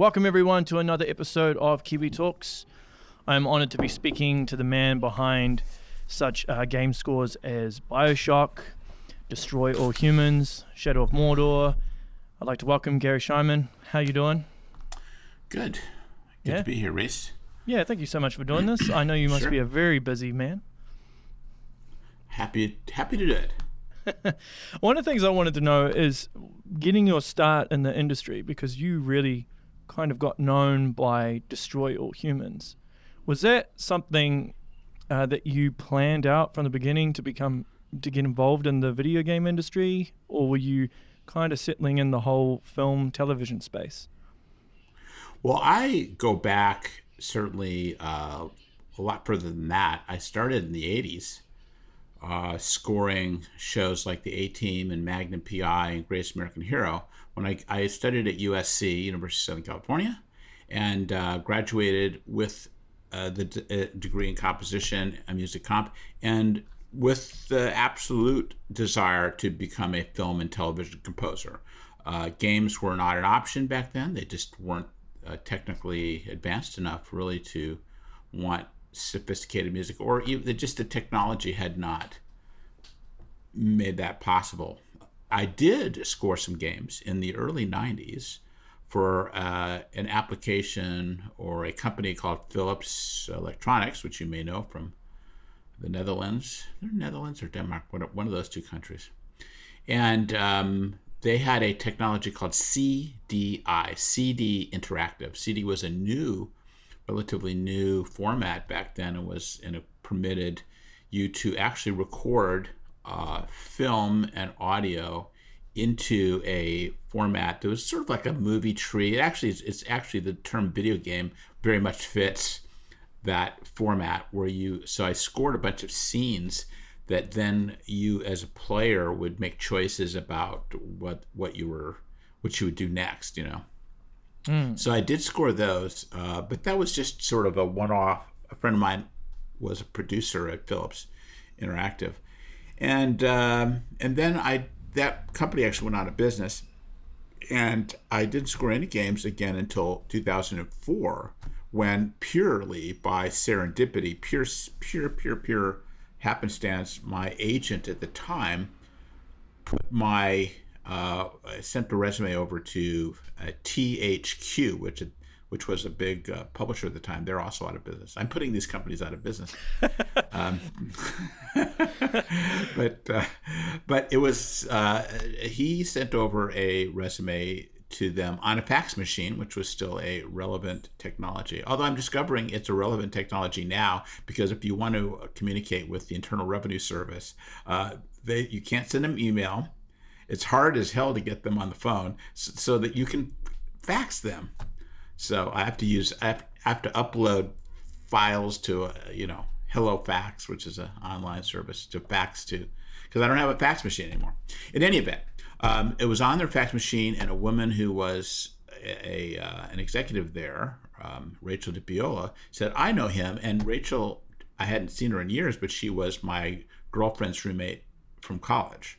Welcome, everyone, to another episode of Kiwi Talks. I'm honored to be speaking to the man behind such uh, game scores as Bioshock, Destroy All Humans, Shadow of Mordor. I'd like to welcome Garry Schyman. How you doing? Good. Good Yeah. to be here, Reese. Yeah, thank you so much for doing this. I know you must Sure. be a very busy man. Happy happy to do it. One of the things I wanted to know is getting your start in the industry because you really kind of got known by Destroy All Humans. Was that something uh, that you planned out from the beginning to become to get involved in the video game industry, or were you kind of settling in the whole film television space? Well, I go back certainly uh, a lot further than that. I started in the 80s uh, scoring shows like The A Team and Magnum PI and Greatest American Hero when I, I studied at USC, University of Southern California, and uh, graduated with uh, the uh, degree in composition and music comp, and with the absolute desire to become a film and television composer. Uh, games were not an option back then; they just weren't uh, technically advanced enough, really, to want sophisticated music, or even just the technology had not made that possible. I did score some games in the early 90s for uh, an application or a company called Philips Electronics, which you may know from the Netherlands. Netherlands or Denmark, one of- those two countries. And um, they had a technology called CDI, CD Interactive. CD was a new, relatively new format back then and was and it permitted you to actually record uh, film and audio into a format that was sort of like a movie tree. It actually is, it's actually the term video game very much fits that format where you so I scored a bunch of scenes that then you as a player would make choices about what what you were what you would do next, you know. So I did score those, uh, but that was just sort of a one-off. A friend of mine was a producer at Philips Interactive, and um, and then I that company actually went out of business, and I didn't score any games again until 2004, when purely by serendipity, pure pure pure pure happenstance, my agent at the time put my uh, sent the resume over to uh, THQ, which which was a big uh, publisher at the time. They're also out of business. I'm putting these companies out of business. um, but uh, but it was uh, he sent over a resume to them on a fax machine, which was still a relevant technology. Although I'm discovering it's a relevant technology now because if you want to communicate with the Internal Revenue Service, uh, they you can't send them email. It's hard as hell to get them on the phone so, so that you can fax them. So I have to use I have, to upload files to uh, you know Hello Fax, which is an online service to fax to, because I don't have a fax machine anymore. In any event, um, it was on their fax machine, and a woman who was a, a uh, an executive there, um, Rachel DiPiola, said, "I know him." And Rachel, I hadn't seen her in years, but she was my girlfriend's roommate from college,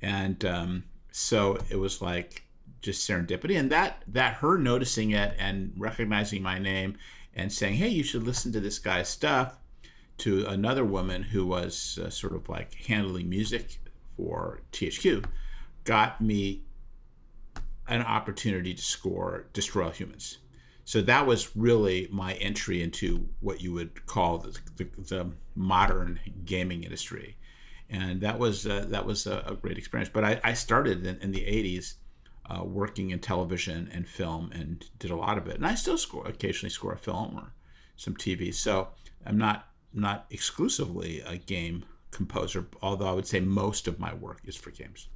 and um, so it was like just serendipity and that that her noticing it and recognizing my name and saying hey you should listen to this guy's stuff to another woman who was uh, sort of like handling music for THQ got me an opportunity to score Destroy All Humans. So that was really my entry into what you would call the, the, the modern gaming industry, and that was uh, that was a, a great experience. But I, I started in, in the '80s uh, working in television and film and did a lot of it. And I still score occasionally score a film or some TV. So I'm not not exclusively a game composer, although I would say most of my work is for games.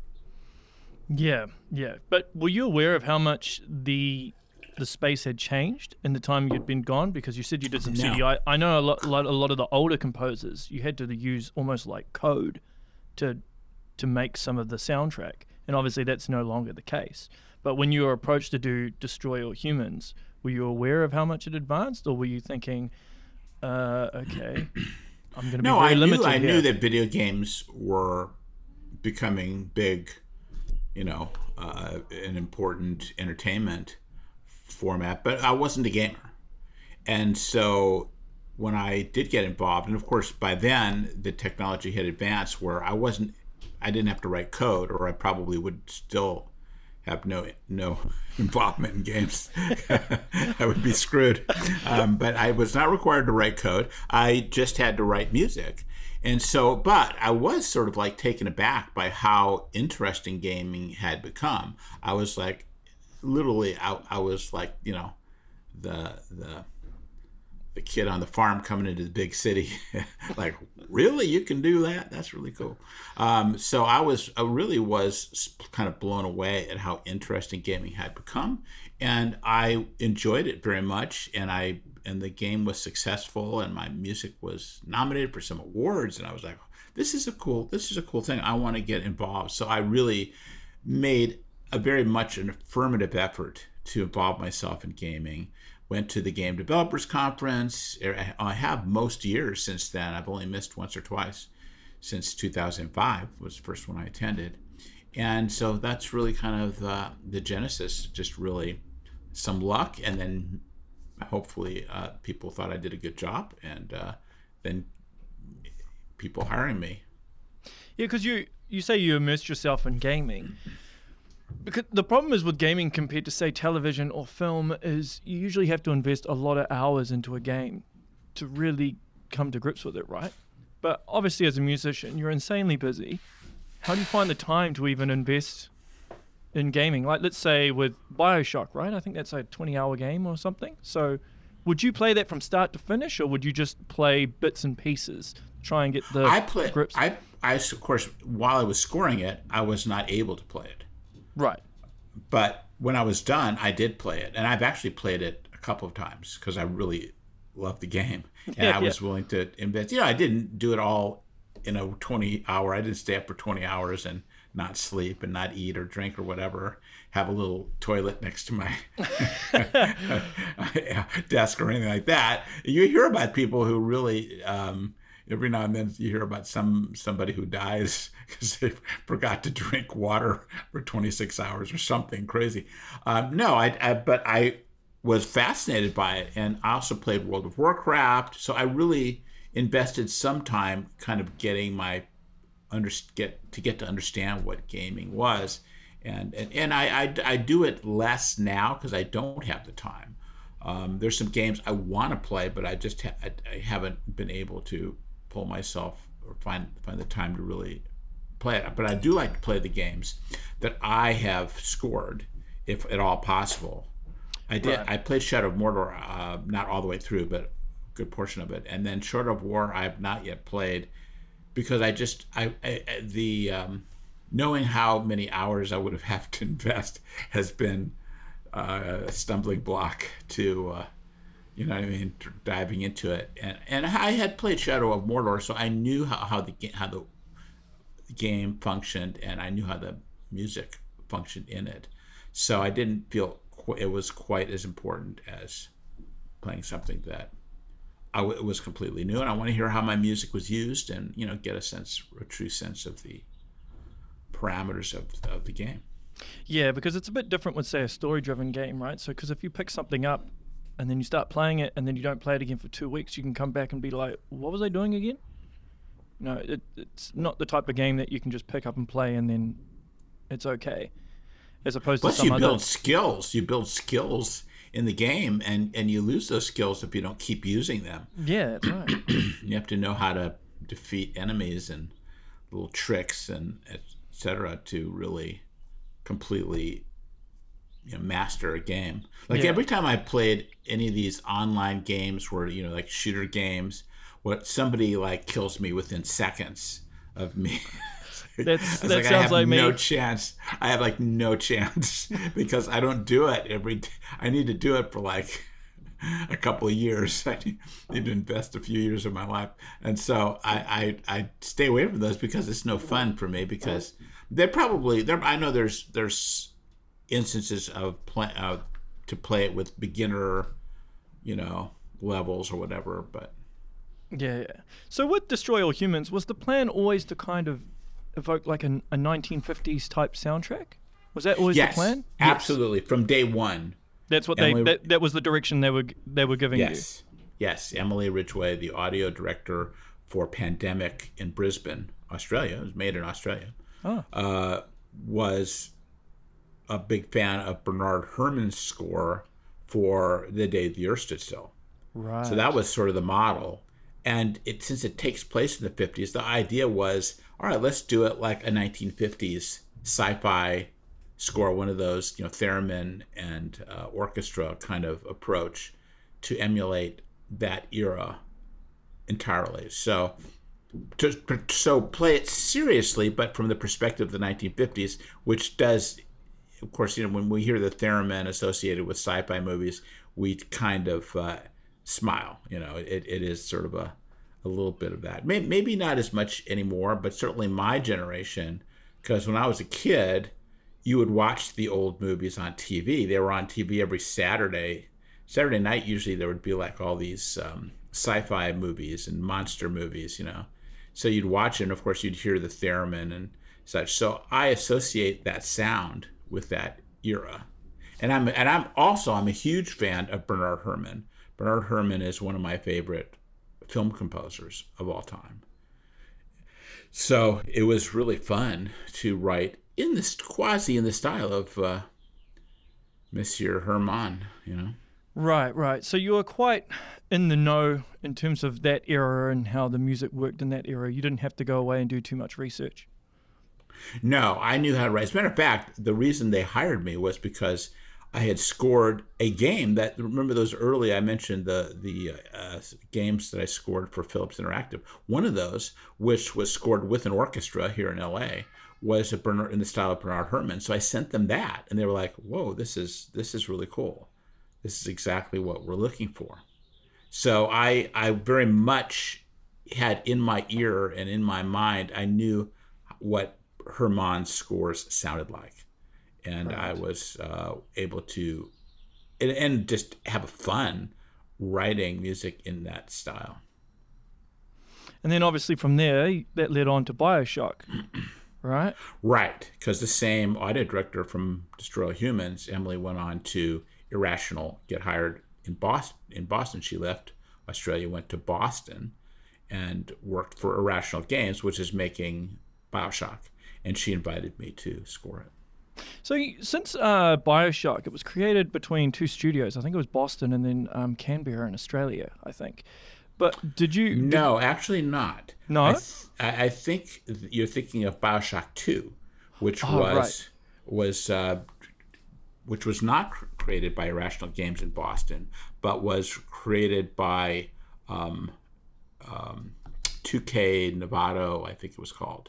Yeah, yeah. But were you aware of how much the the space had changed in the time you'd been gone? Because you said you did some No. CDI. I know a lot, a lot, a lot of the older composers, you had to use almost like code to to make some of the soundtrack, and obviously that's no longer the case. But when you were approached to do Destroy All Humans, were you aware of how much it advanced, or were you thinking, uh, okay, I'm going to be No, very I limited I here? knew that video games were becoming big, you know, uh, an important entertainment format, but I wasn't a gamer. And so when I did get involved, and of course by then the technology had advanced where I wasn't, I didn't have to write code, or I probably would still have no no involvement in games. I would be screwed. Um, but I was not required to write code. I just had to write music. And so, but I was sort of like taken aback by how interesting gaming had become. I was like, literally, I, I was like, you know, the the the kid on the farm coming into the big city. like, really, you can do that? That's really cool. Um, so I was, I really was kind of blown away at how interesting gaming had become, and I enjoyed it very much. And I, and the game was successful, and my music was nominated for some awards, and I was like, this is a cool, this is a cool thing. I want to get involved. So I really made a very much an affirmative effort to involve myself in gaming went to the Game Developers Conference. I have most years since then. I've only missed once or twice since 2005 was the first one I attended. And so that's really kind of uh, the genesis, just really some luck. And then hopefully uh, people thought I did a good job and uh, then people hiring me. Yeah, because you, you say you immersed yourself in gaming. Because the problem is with gaming compared to say television or film is you usually have to invest a lot of hours into a game to really come to grips with it, right? But obviously as a musician, you're insanely busy. How do you find the time to even invest in gaming? Like let's say with BioShock, right? I think that's a 20-hour game or something. So would you play that from start to finish or would you just play bits and pieces, try and get the I play grips? I I of course while I was scoring it, I was not able to play it. Right. But when I was done, I did play it, and I've actually played it a couple of times because I really love the game, and yeah, I was yeah. willing to invest. You know, I didn't do it all in a 20 hour. I didn't stay up for 20 hours and not sleep and not eat or drink or whatever. Have a little toilet next to my desk or anything like that. You hear about people who really. Um, every now and then you hear about some somebody who dies because they forgot to drink water for 26 hours or something crazy. Um, no, I, I, but I was fascinated by it, and I also played World of Warcraft. So I really invested some time, kind of getting my under get to get to understand what gaming was, and and, and I, I I do it less now because I don't have the time. Um, there's some games I want to play, but I just ha- I, I haven't been able to pull myself or find find the time to really play it. But I do like to play the games that I have scored, if at all possible. I did. Right. I played Shadow of Mordor, uh, not all the way through, but a good portion of it. And then Shadow of War, I have not yet played because I just I, I the um, knowing how many hours I would have had to invest has been uh, a stumbling block to uh, you know what I mean, diving into it. And and I had played Shadow of Mordor, so I knew how, how the how the game functioned, and I knew how the music functioned in it. So I didn't feel qu- it was quite as important as playing something that I w- was completely new, and I want to hear how my music was used, and you know, get a sense, a true sense of the parameters of, of the game. Yeah, because it's a bit different with say a story-driven game, right? So, because if you pick something up and then you start playing it and then you don't play it again for two weeks, you can come back and be like, what was I doing again? No, it, it's not the type of game that you can just pick up and play and then it's okay. As opposed Plus to some you build other... skills. You build skills in the game, and and you lose those skills if you don't keep using them. Yeah, that's right. you have to know how to defeat enemies and little tricks and etc. to really completely you know, master a game. Like yeah. every time I played any of these online games where you know like shooter games, what somebody like kills me within seconds of me. That's, that like, sounds I have like no me. chance. I have like no chance because I don't do it every. I need to do it for like a couple of years. I need to invest a few years of my life, and so I I, I stay away from those because it's no fun for me. Because they're probably there. I know there's there's instances of play uh, to play it with beginner, you know, levels or whatever. But yeah, yeah. So with Destroy All Humans, was the plan always to kind of evoke like a, a 1950s type soundtrack? Was that always yes, the plan? Absolutely, yes. from day one. That's what Emily- they that, that was the direction they were they were giving Yes. Yes. Emily Ridgway, the audio director for Pandemic in Brisbane, Australia, it was made in Australia, Oh. uh, was a big fan of Bernard Herrmann's score for The Day the Earth Stood Still. Right. So that was sort of the model. And it since it takes place in the 50s, the idea was, all right, let's do it like a 1950s sci-fi score, one of those, you know, theremin and uh, orchestra kind of approach to emulate that era entirely. So to, so play it seriously, but from the perspective of the 1950s, which does, of course, you know, when we hear the theremin associated with sci-fi movies, we kind of uh, smile. You know, it, it is sort of a, a little bit of that. Maybe, not as much anymore, but certainly my generation, because when I was a kid, you would watch the old movies on TV. They were on TV every Saturday. Saturday night, usually there would be like all these um, sci-fi movies and monster movies, you know. So you'd watch it, and of course you'd hear the theremin and such. So I associate that sound with that era, and I'm and I'm also I'm a huge fan of Bernard Herrmann. Bernard Herrmann is one of my favorite film composers of all time. So it was really fun to write in this quasi in the style of uh, Monsieur Herrmann, you know. Right, right. So you were quite in the know in terms of that era and how the music worked in that era. You didn't have to go away and do too much research. No, I knew how to write. As a matter of fact, the reason they hired me was because I had scored a game that remember those early I mentioned the the uh, games that I scored for Philips Interactive. One of those, which was scored with an orchestra here in L.A., was a Bernard in the style of Bernard Herrmann. So I sent them that, and they were like, "Whoa, this is this is really cool. This is exactly what we're looking for." So I I very much had in my ear and in my mind, I knew what Herrmann's scores sounded like and I was uh, able to, and, and just have fun writing music in that style. And then obviously from there, that led on to Bioshock, right? Right, because the same audio director from Destroy All Humans, Emily, went on to Irrational, get hired in Boston. In Boston, she left Australia, went to Boston, and worked for Irrational Games, which is making Bioshock, and she invited me to score it. So since uh, Bioshock, it was created between two studios. I think it was Boston and then um, Canberra in Australia. I think. But did you? No, actually not. No? I, th- I think you're thinking of Bioshock Two, which Oh, was right. was uh, which was not cr- created by Irrational Games in Boston, but was created by um, um, 2K Novato, I think it was called,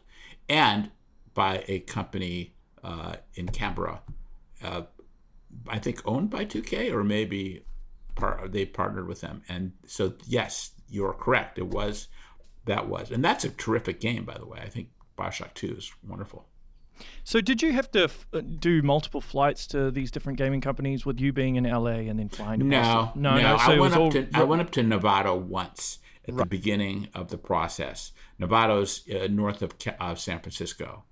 and by a company uh, in Canberra. Uh, I think owned by 2K or maybe par- they partnered with them. And so, yes, you're correct. It was that was, and that's a terrific game, by the way. I think Bioshock Two is wonderful. So did you have to f- uh, do multiple flights to these different gaming companies with you being in LA and then flying to No, Boston? no, So I went all up to I went up to Novato once at the beginning of the process. Novato's uh, north of of San Francisco,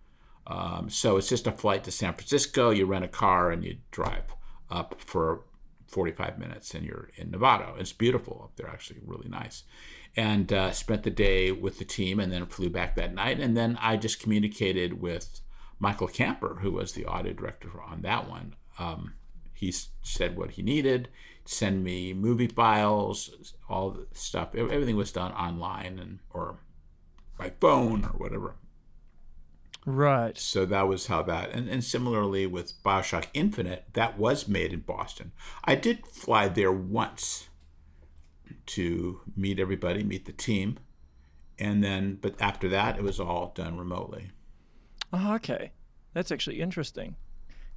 um, so it's just a flight to San Francisco. You rent a car and you drive up for 45 minutes, and you're in Novato. It's beautiful up there, actually, really nice. And uh, spent the day with the team, and then flew back that night. And then I just communicated with Michael Kamper, who was the audio director on that one. Um, he said what he needed, send me movie files, all the stuff. Everything was done online and or by phone or whatever. Right. So that was how that. And, and similarly with Bioshock Infinite, that was made in Boston. I did fly there once to meet everybody, meet the team, and then but after that, it was all done remotely. Oh, okay. That's actually interesting.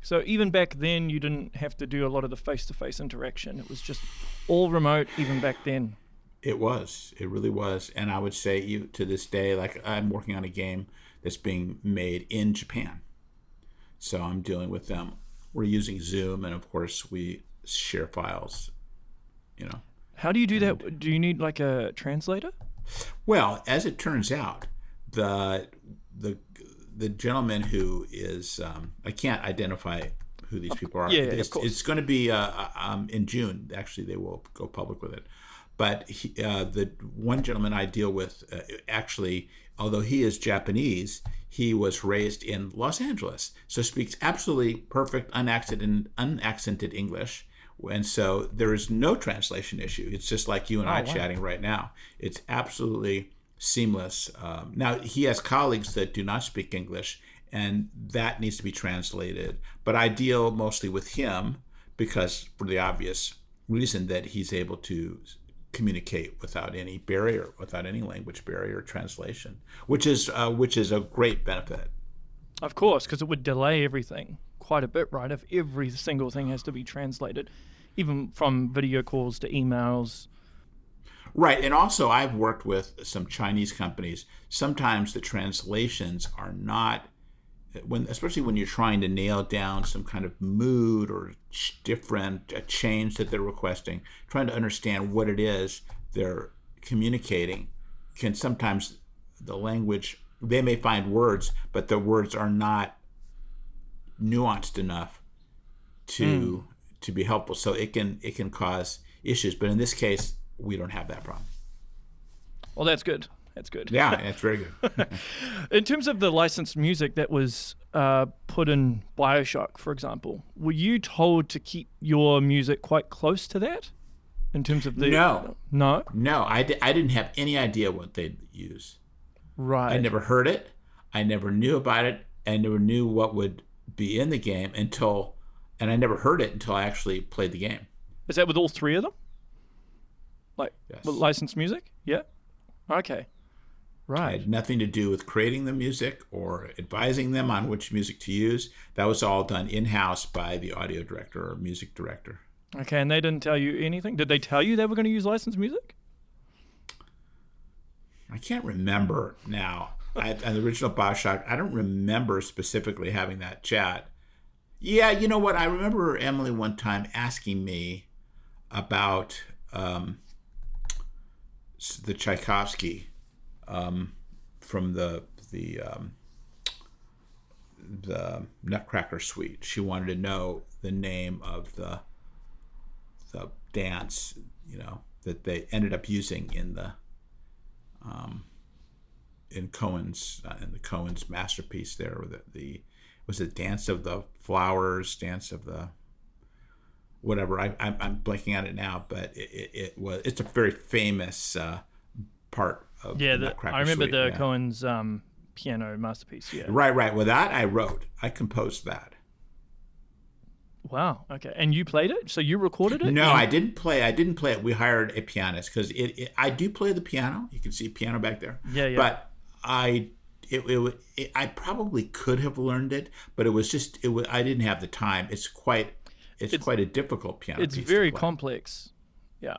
So even back then, you didn't have to do a lot of the face-to-face interaction. It was just all remote, even back then. It was. It really was. And I would say you to this day, like I'm working on a game that's being made in Japan. So I'm dealing with them. We're using Zoom and of course we share files, you know. How do you do that? Do you need like a translator? Well, as it turns out, the the the gentleman who is um, I can't identify who these people are. yeah, it's, of course. it's going to be uh, uh, um, in June. Actually, they will go public with it. But he, uh, the one gentleman I deal with, uh, actually, although he is Japanese, he was raised in Los Angeles, so speaks absolutely perfect, unaccented, unaccented English. And so there is no translation issue. It's just like you and I Oh, wow. chatting right now. It's absolutely seamless. Um, now he has colleagues that do not speak English, and that needs to be translated. But I deal mostly with him because, for the obvious reason that he's able to communicate without any barrier, without any language barrier translation, which is uh, which is a great benefit. Of course, because it would delay everything quite a bit, right? If every single thing has to be translated, even from video calls to emails. Right, and also I've worked with some Chinese companies. Sometimes the translations are not when especially when you're trying to nail down some kind of mood or different a change that they're requesting, trying to understand what it is they're communicating can sometimes the language they may find words, but the words are not nuanced enough to hmm. to be helpful. So it can it can cause issues. But in this case, we don't have that problem. Well, that's good. That's good. Yeah, it's very good. In terms of the licensed music that was uh, put in Bioshock, for example, were you told to keep your music quite close to that? In terms of the No. no, no, I, di- I didn't have any idea what they'd use. right? I never heard it. I never knew about it. I never knew what would be in the game until, and I never heard it until I actually played the game. Is that with all three of them? Like Yes. licensed music? Yeah. Okay. I Right. had nothing to do with creating the music or advising them on which music to use. That was all done in house by the audio director or music director. Okay, and they didn't tell you anything. Did they tell you they were going to use licensed music? I can't remember now. I, on the original Bioshock, I don't remember specifically having that chat. Yeah, you know what? I remember Emily one time asking me about um, the Tchaikovsky um, from the the um, the Nutcracker Suite. She wanted to know the name of the the dance, you know, that they ended up using in the um, in Cohen's uh, in the Cohen's masterpiece there, the, the was it Dance of the Flowers, Dance of the whatever. I, I'm, I'm blanking on it now, but it, it, it was it's a very famous uh, part Yeah, the I remember Suite, the yeah. Cohen's um, piano masterpiece. Yeah. Right, right. Well, that I wrote. I composed that. Wow. Okay, and you played it, so you recorded it? No, And- I didn't play. I didn't play it. We hired a pianist because it, it. I do play the piano. You can see piano back there. Yeah, yeah. But I, it, it, it, I probably could have learned it, but it was just it. Was, I didn't have the time. It's quite, it's, It's- quite a difficult piano. it's very complex. Yeah,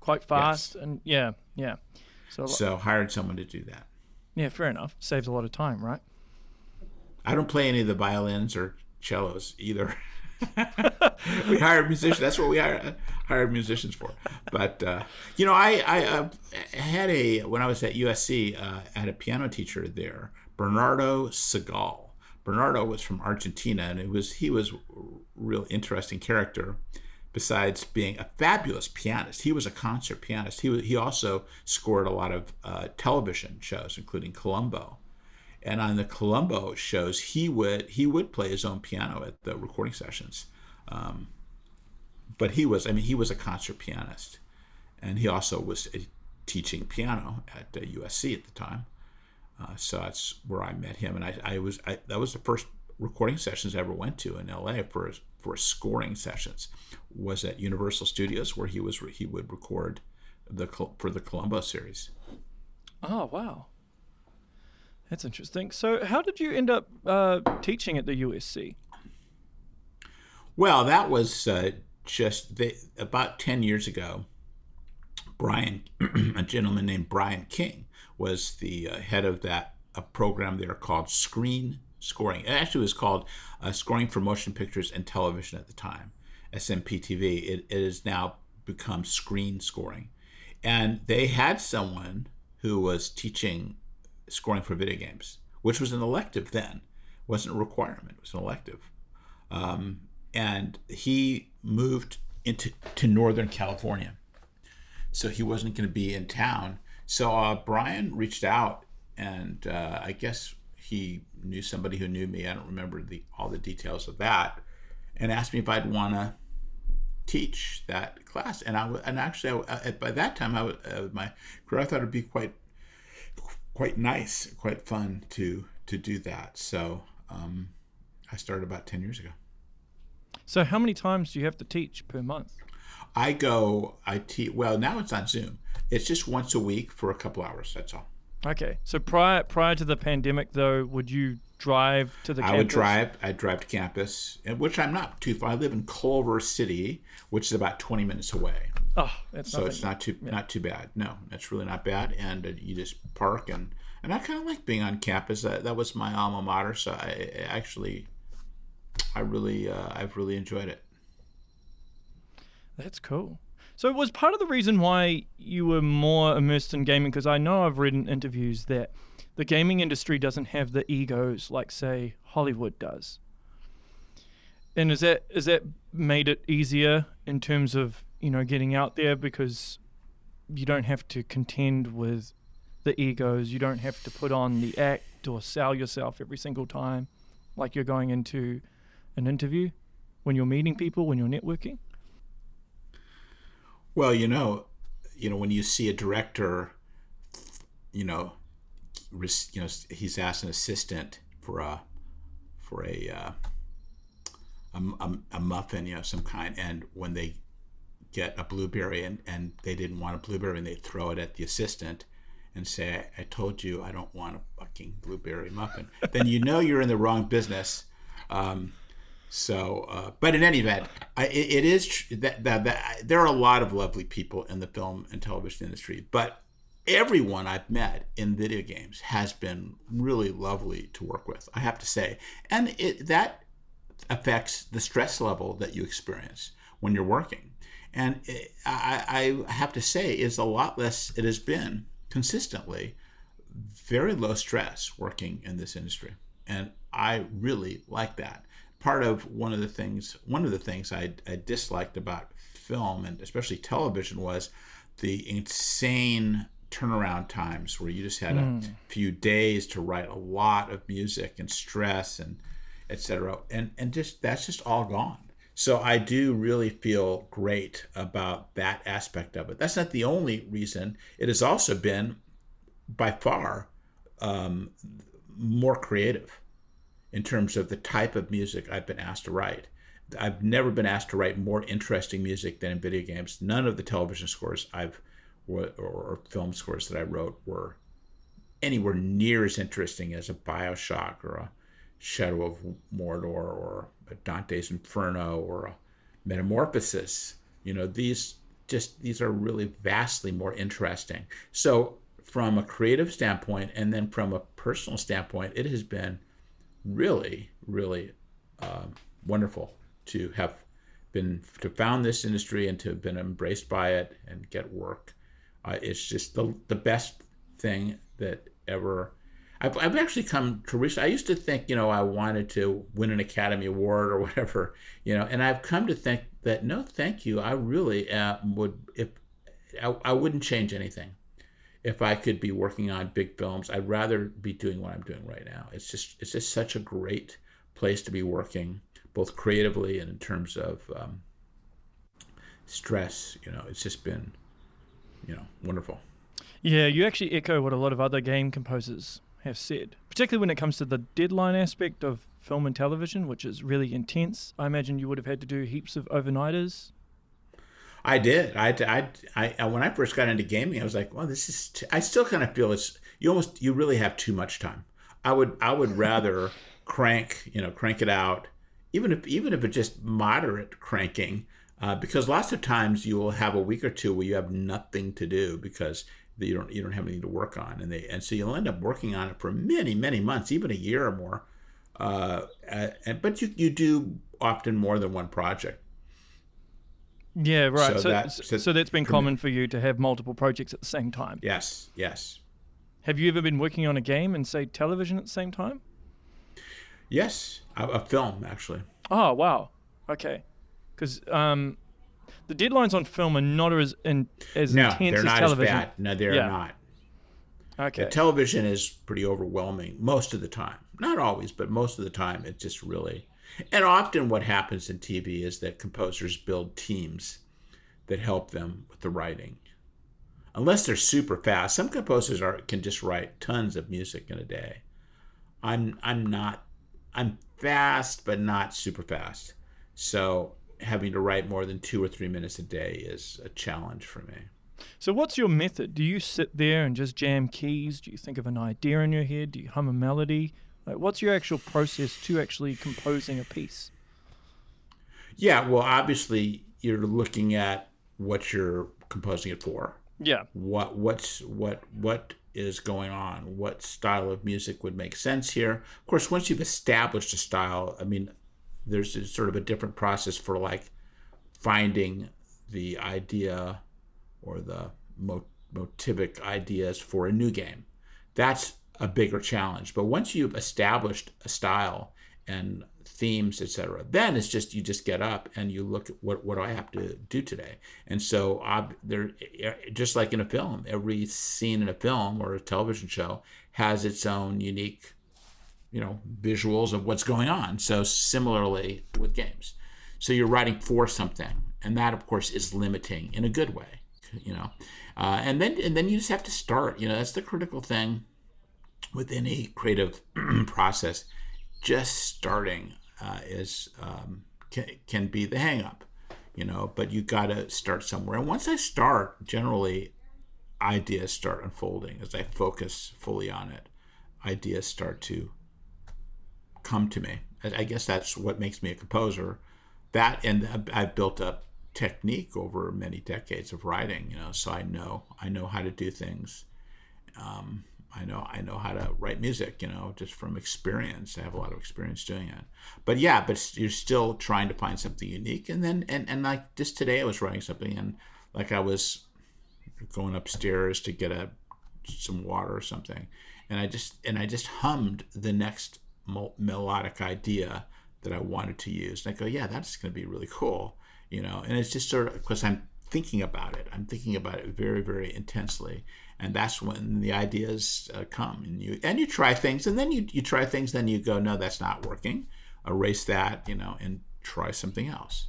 quite fast and yeah, yeah. So, So hired someone to do that. yeah, fair enough. Saves a lot of time, right? I don't play any of the violins or cellos either. we hired musicians. That's what we hired, hired musicians for. But uh, you know, I I uh, had a when I was at USC, uh, I had a piano teacher there, Bernardo Segall. Bernardo was from Argentina, and it was he was a real interesting character. Besides being a fabulous pianist, he was a concert pianist. He he also scored a lot of uh, television shows, including Columbo and on the Columbo shows, he would he would play his own piano at the recording sessions. Um, but he was, I mean, he was a concert pianist, and he also was teaching piano at uh, USC at the time. Uh, so that's where I met him, and I, I was I, that was the first recording sessions I ever went to in LA for for scoring sessions was at Universal Studios where he was he would record the for the Columbo series. Oh wow, that's interesting. So, how did you end up uh, teaching at the USC? Well, that was uh, just they, about 10 years ago. Brian, a gentleman named Brian King, was the uh, head of that a program there called Screen Scoring. It actually was called uh, Scoring for Motion Pictures and Television at the time, SMPTV. It, it has now become Screen Scoring. And they had someone who was teaching scoring for video games, which was an elective then. It wasn't a requirement, it was an elective. Um, and he moved into to Northern California, so he wasn't going to be in town. So uh, Brian reached out, and uh, I guess he knew somebody who knew me. I don't remember the all the details of that, and asked me if I'd want to teach that class. And I and actually I, by that time I was uh, my career I thought it'd be quite quite nice, quite fun to to do that. So um, I started about ten years ago. So how many times do you have to teach per month? I go. I teach. Well, now it's on Zoom. It's just once a week for a couple hours. That's all. Okay. So prior prior to the pandemic, though, would you drive to the? I campus? would drive. I drive to campus, which I'm not too far. I live in Culver City, which is about 20 minutes away. Oh, that's so nothing. it's not too not too bad. No, that's really not bad. And uh, you just park and and I kind of like being on campus. That, that was my alma mater, so I, I actually, I really, uh, I've really enjoyed it. That's cool. So it was part of the reason why you were more immersed in gaming because I know I've read in interviews that the gaming industry doesn't have the egos like say Hollywood does. And is that is that made it easier in terms of, you know, getting out there because you don't have to contend with the egos, you don't have to put on the act or sell yourself every single time like you're going into an interview when you're meeting people, when you're networking? Well, you know, you know when you see a director, you know, you know he's asked an assistant for a for a uh, a, a, a, muffin, you know, some kind, and when they get a blueberry and, and they didn't want a blueberry and they throw it at the assistant and say, I, I told you I don't want a fucking blueberry muffin, then you know you're in the wrong business. Um, so, uh, but in any event, I, it, it is tr- that, that, that there are a lot of lovely people in the film and television industry, but everyone I've met in video games has been really lovely to work with. I have to say, and it, that affects the stress level that you experience when you're working. And it, I, I have to say, is a lot less. It has been consistently very low stress working in this industry, and I really like that part of one of the things one of the things I, I disliked about film and especially television was the insane turnaround times where you just had mm. a few days to write a lot of music and stress and etc and and just that's just all gone. So i do really feel great about that aspect of it. That's not the only reason. It has also been by far um, more creative in terms of the type of music I've been asked to write. I've never been asked to write more interesting music than in video games. None of the television scores I've or, or film scores that I wrote were anywhere near as interesting as a Bioshock or a Shadow of Mordor or a Dante's Inferno or a Metamorphosis. You know, these just these are really vastly more interesting. So from a creative standpoint and then from a personal standpoint, it has been really, really uh, wonderful to have been to found this industry and to have been embraced by it and get work. Uh, it's just the the best thing that ever. I've, I've actually come to reach. I used to think, you know, I wanted to win an Academy Award or whatever, you know, and I've come to think that no, thank you. I really uh, would if I, I wouldn't change anything if I could be working on big films, I'd rather be doing what I'm doing right now. It's just it's just such a great place to be working, both creatively and in terms of um, stress. You know, it's just been you know wonderful. Yeah, you actually echo what a lot of other game composers have said, particularly when it comes to the deadline aspect of film and television, which is really intense. I imagine you would have had to do heaps of overnighters I did. I, I, I, when I first got into gaming, I was like, well, this is. T-. I still kind of feel it's you almost you really have too much time. I would I would rather crank you know crank it out, even if even if it's just moderate cranking, uh, because lots of times you will have a week or two where you have nothing to do because you don't you don't have anything to work on, and they and so you'll end up working on it for many many months, even a year or more. Uh, and, but you you do often more than one project. Yeah, right. So, so, that, so, so that's been common for you to have multiple projects at the same time. Yes, yes. Have you ever been working on a game and say television at the same time? Yes, a, a film actually. Oh wow! Okay, because um, the deadlines on film are not as in, as no, intense they're as not television. as bad. No, they're Yeah. not. Okay. The television is pretty overwhelming most of the time. Not always, but most of the time, it just really. And often, what happens in TV is that composers build teams that help them with the writing. Unless they're super fast, some composers are can just write tons of music in a day. I'm I'm not I'm fast, but not super fast. So having to write more than two or three minutes a day is a challenge for me. So, what's your method? Do you sit there and just jam keys? Do you think of an idea in your head? Do you hum a melody? Like, what's your actual process to actually composing a piece? Yeah, well, obviously you're looking at what you're composing it for. Yeah. What what's what what is going on? What style of music would make sense here? Of course, once you've established a style, I mean, there's a, sort of a different process for like finding the idea or the mo- motivic ideas for a new game. That's a bigger challenge. But once you've established a style and themes, etc., then it's just you just get up and you look at what what do I have to do today. And so ob- there, just like in a film, every scene in a film or a television show has its own unique, you know, visuals of what's going on. So similarly with games, so you're writing for something, and that of course is limiting in a good way, you know. Uh, and then and then you just have to start. You know, that's the critical thing with any creative process. Just starting uh, is um, can, can be the hang up, you know. But you got to start somewhere. And once I start, generally, ideas start unfolding as I focus fully on it. Ideas start to come to me. I guess that's what makes me a composer. That and I've built up technique over many decades of writing, you know, so I know I know how to do things. Um, I know I know how to write music, you know, just from experience. I have a lot of experience doing it. But yeah, but you're still trying to find something unique. And then and and like just today, I was writing something, and like I was going upstairs to get a some water or something, and I just and I just hummed the next melodic idea that I wanted to use. And I go, yeah, that's going to be really cool, you know. And it's just sort of because I'm thinking about it. I'm thinking about it very, very intensely, and that's when the ideas uh, come. And you and you try things, and then you you try things, then you go, no, that's not working. Erase that, you know, and try something else.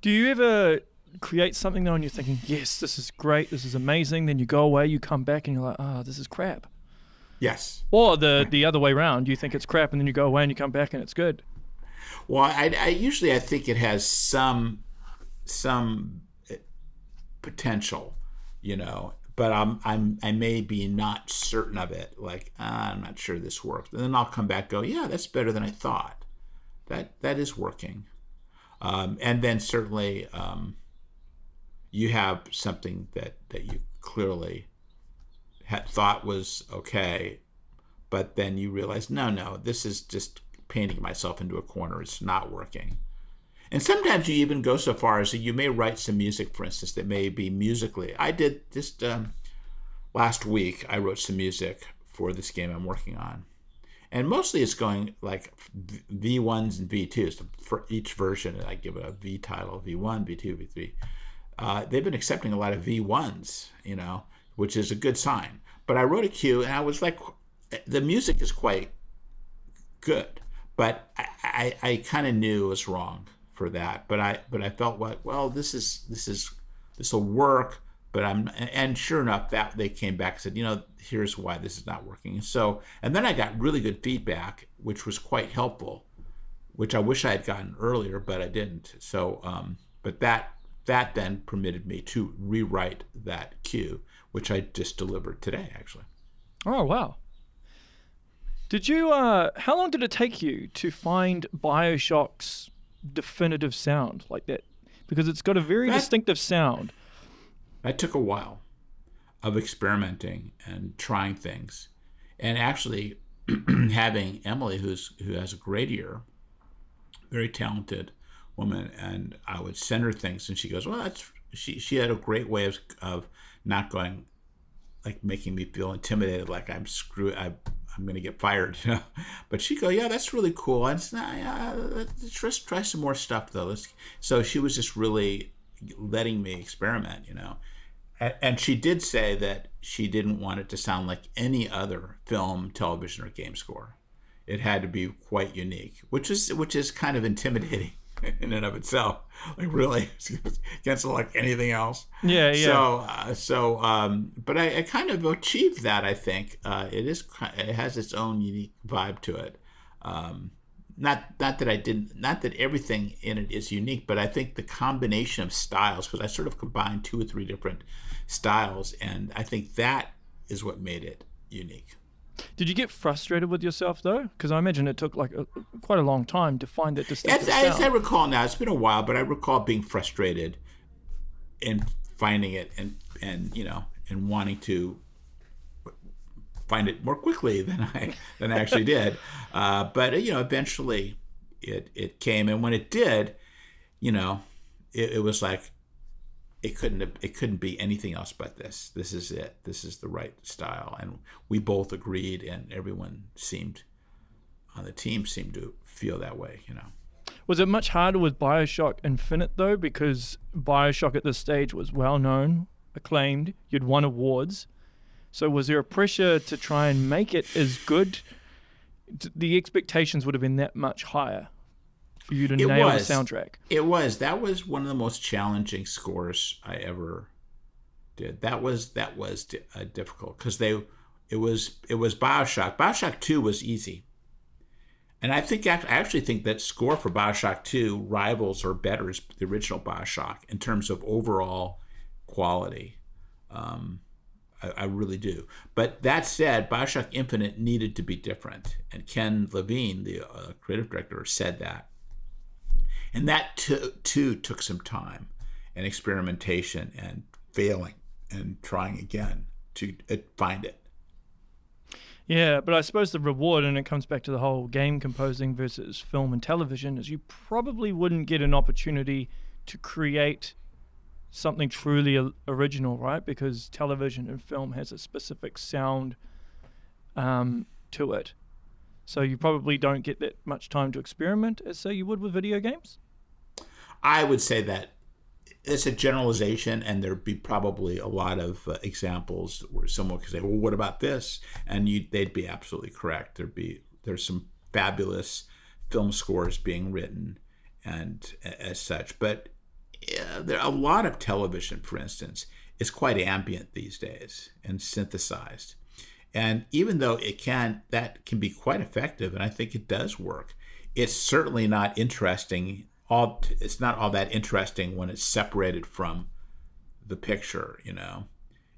Do you ever create something though and you're thinking, yes, this is great, this is amazing, then you go away, you come back and you're like, oh, this is crap. Yes. Or the the other way around, you think it's crap and then you go away and you come back and it's good. Well, I, I usually I think it has some some potential, you know, but I'm I'm I may be not certain of it. Like ah, I'm not sure this worked, and then I'll come back go, yeah, that's better than I thought. That that is working, um, and then certainly um, you have something that that you clearly had thought was okay, but then you realize no, no, this is just painting myself into a corner. It's not working. And sometimes you even go so far as that you may write some music, for instance, that may be musically. I did just um, last week. I wrote some music for this game I'm working on, and mostly it's going like V ones and V twos. For each version, I give it a V title: V one, V two, V three. Uh, they've been accepting a lot of V ones, you know, which is a good sign. But I wrote a cue, and I was like, the music is quite good, but I, I, I kind of knew it was wrong for that. But I but I felt like, well, this is this is this will work. But I'm and sure enough, that they came back and said, you know, here's why this is not working. So and then I got really good feedback, which was quite helpful, which I wish I had gotten earlier, but I didn't. So um, but that that then permitted me to rewrite that cue, which I just delivered today, actually. Oh wow. Did you uh how long did it take you to find BioShock's definitive sound like that? Because it's got a very That- distinctive sound. That took a while of experimenting and trying things, and actually having Emily, who's who has a great ear, very talented woman, and I would send her things, and she goes, "Well, that's she." She had a great way of of not going, like making me feel intimidated, like I'm screw, I, I'm going to get fired, you know. But she go, yeah, that's really cool. And uh, let's just try some more stuff though. Let's, so she was just really letting me experiment, you know. And, and she did say that she didn't want it to sound like any other film, television, or game score. It had to be quite unique, which is which is kind of intimidating in and of itself. Like really, against like anything else. Yeah, yeah. So, uh, so, um, but I, I, kind of achieved that. I think uh, it is. It has its own unique vibe to it. Um, not not that I didn't. Not that everything in it is unique, but I think the combination of styles, because I sort of combined two or three different styles, and I think that is what made it unique. Did you get frustrated with yourself though? Because I imagine it took like a, quite a long time to find that distinctive as, as I recall now, it's been a while, but I recall being frustrated and finding it and and you know and wanting to find it more quickly than I than I actually did. Uh, but you know, eventually it it came, and when it did, you know, it, it was like it couldn't have, it couldn't be anything else but this. This is it. This is the right style, and we both agreed, and everyone seemed on the team seemed to feel that way. You know. Was it much harder with Bioshock Infinite though, because Bioshock at this stage was well known, acclaimed, you'd won awards. So was there a pressure to try and make it as good? The expectations would have been that much higher for you to it nail was. the soundtrack. It was. That was one of the most challenging scores I ever did. That was that was uh, difficult because they it was it was Bioshock. Bioshock Two was easy, and I think I actually think that score for Bioshock Two rivals or betters the original Bioshock in terms of overall quality. Um, I, I, really do. But that said, Bioshock Infinite needed to be different, and Ken Levine, the uh, creative director, said that. And that too, too took some time and experimentation and failing and trying again to uh, find it. Yeah, but I suppose the reward, and it comes back to the whole game composing versus film and television, is you probably wouldn't get an opportunity to create something truly original, right? Because television and film has a specific sound um, to it. So you probably don't get that much time to experiment as say you would with video games. I would say that it's a generalization, and there'd be probably a lot of uh, examples where someone could say, "Well, what about this?" and you, they'd be absolutely correct. There'd be there's some fabulous film scores being written, and as such, but there a lot of television, for instance, is quite ambient these days and synthesized. And even though it can that can be quite effective, and I think it does work, it's certainly not interesting all it's not all that interesting when it's separated from the picture you know?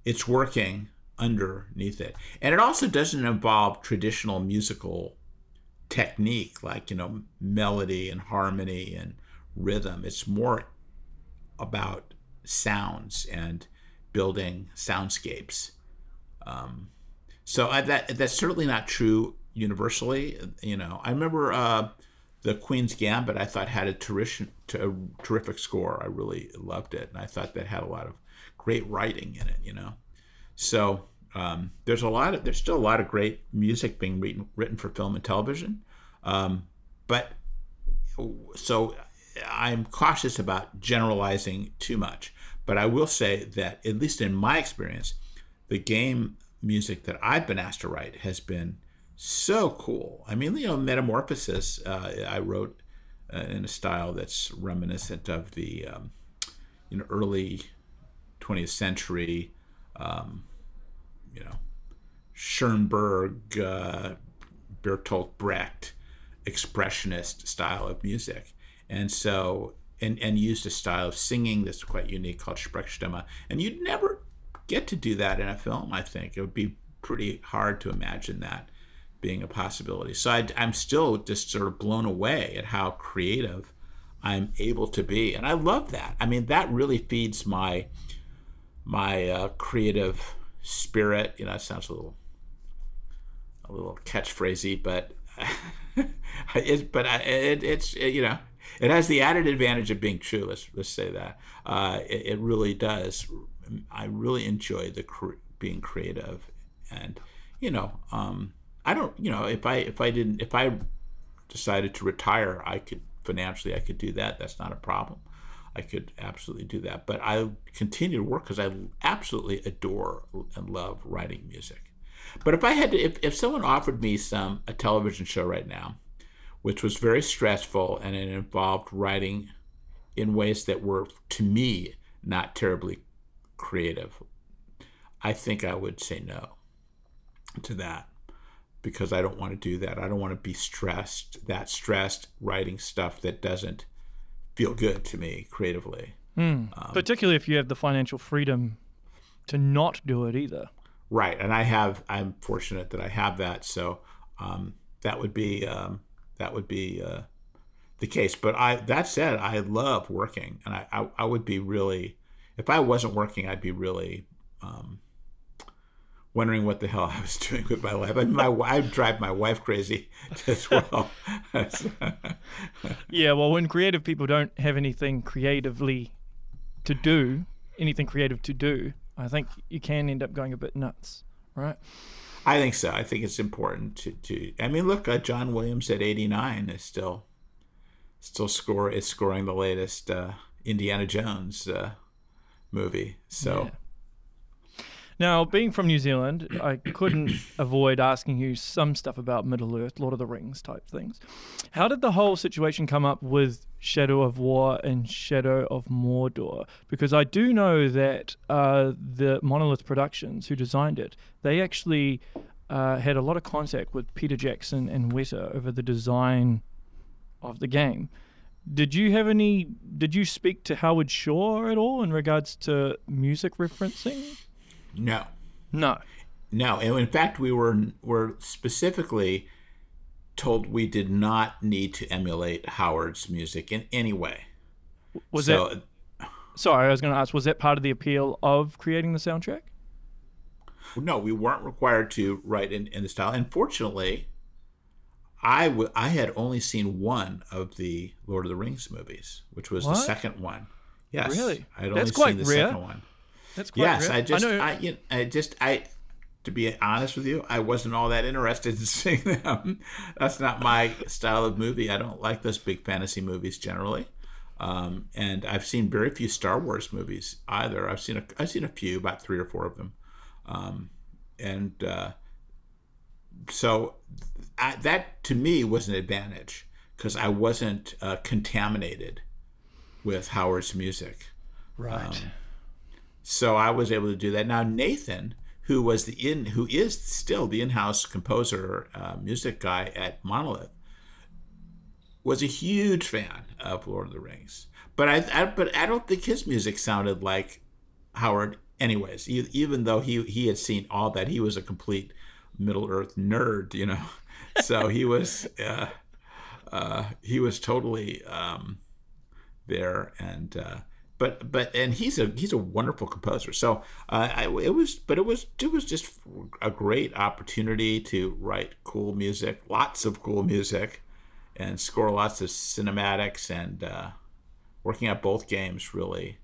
It's working underneath it. And it also doesn't involve traditional musical technique like you know melody and harmony and rhythm. It's more about sounds and building soundscapes. Um, so I, that that's certainly not true universally you know? I remember uh, the Queen's Gambit, I thought had a terrific, a terrific score. I really loved it, and I thought that had a lot of great writing in it. You know, so um, there's a lot of there's still a lot of great music being written, written for film and television, um, but so I'm cautious about generalizing too much. But I will say that at least in my experience, the game music that I've been asked to write has been so cool. I mean, you know, Metamorphosis, uh, I wrote uh, in a style that's reminiscent of the, um, you know, early 20th century, um, you know, Schoenberg, uh, Bertolt Brecht, expressionist style of music. And so, and, and used a style of singing that's quite unique called Sprechstimme. And you'd never get to do that in a film, I think. It would be pretty hard to imagine that being a possibility. So I, am still just sort of blown away at how creative I'm able to be, and I love that. I mean, that really feeds my my uh, creative spirit. You know, it sounds a little a little catchphrasy, but it, but I, it, it's it, you know it has the added advantage of being true. Let's let's say that uh, it, it, really does. I really enjoy the being creative, and you know. Um, I don't, you know, if I if I didn't if I decided to retire, I could financially I could do that. That's not a problem. I could absolutely do that. But I continue to work because I absolutely adore and love writing music. But if I had to, if, if someone offered me some a television show right now, which was very stressful and it involved writing in ways that were to me not terribly creative, I think I would say no to that because I don't want to do that. I don't want to be stressed, that stressed writing stuff that doesn't feel good to me creatively. Mm. Um, Particularly if you have the financial freedom to not do it either. Right, and I have. I'm fortunate that I have that. So um, that would be um, that would be uh, the case. But I that said, I love working, and I, I, I would be really if I wasn't working, I'd be really um, wondering what the hell I was doing with my life. I mean, my I'd drive my wife crazy as well. yeah, well, when creative people don't have anything creatively to do, anything creative to do, I think you can end up going a bit nuts, right? I think so. I think it's important to. to I mean, look, uh, John Williams at eighty nine is still still score is scoring the latest uh, Indiana Jones uh, movie. So. Yeah. Now, being from New Zealand, I couldn't avoid asking you some stuff about Middle Earth, Lord of the Rings type things. How did the whole situation come up with Shadow of War and Shadow of Mordor? Because I do know that uh, the Monolith Productions, who designed it, they actually uh, had a lot of contact with Peter Jackson and Weta over the design of the game. Did you have any? Did you speak to Howard Shore at all in regards to music referencing? No. No. No. And in fact, we were were specifically told we did not need to emulate Howard's music in any way. Was so, it? Sorry, I was going to ask. Was that part of the appeal of creating the soundtrack? No, we weren't required to write in, in the style. And fortunately, I, w- I had only seen one of the Lord of the Rings movies, which was what? the second one. Yes, really. I had That's only seen the rare. second one. That's quite yes. I just, I, I, you know, I just, I, to be honest with you, I wasn't all that interested in seeing them. That's not my style of movie. I don't like those big fantasy movies generally. Um, and I've seen very few Star Wars movies either. I've seen a, I've seen a few, about three or four of them, um, and uh, so I, that to me was an advantage because I wasn't uh, contaminated with Howard's music. Right. Um, so I was able to do that. Now Nathan, who was the in, who is still the in-house composer, uh, music guy at Monolith, was a huge fan of Lord of the Rings. But I, I but I don't think his music sounded like Howard. Anyways, even though he he had seen all that, he was a complete Middle Earth nerd, you know. So he was uh, uh, he was totally um, there, and uh, but but and he's a he's a wonderful composer. So uh, I, it was, but it was it was just a great opportunity to write cool music, lots of cool music, and score lots of cinematics. And uh, working at both games really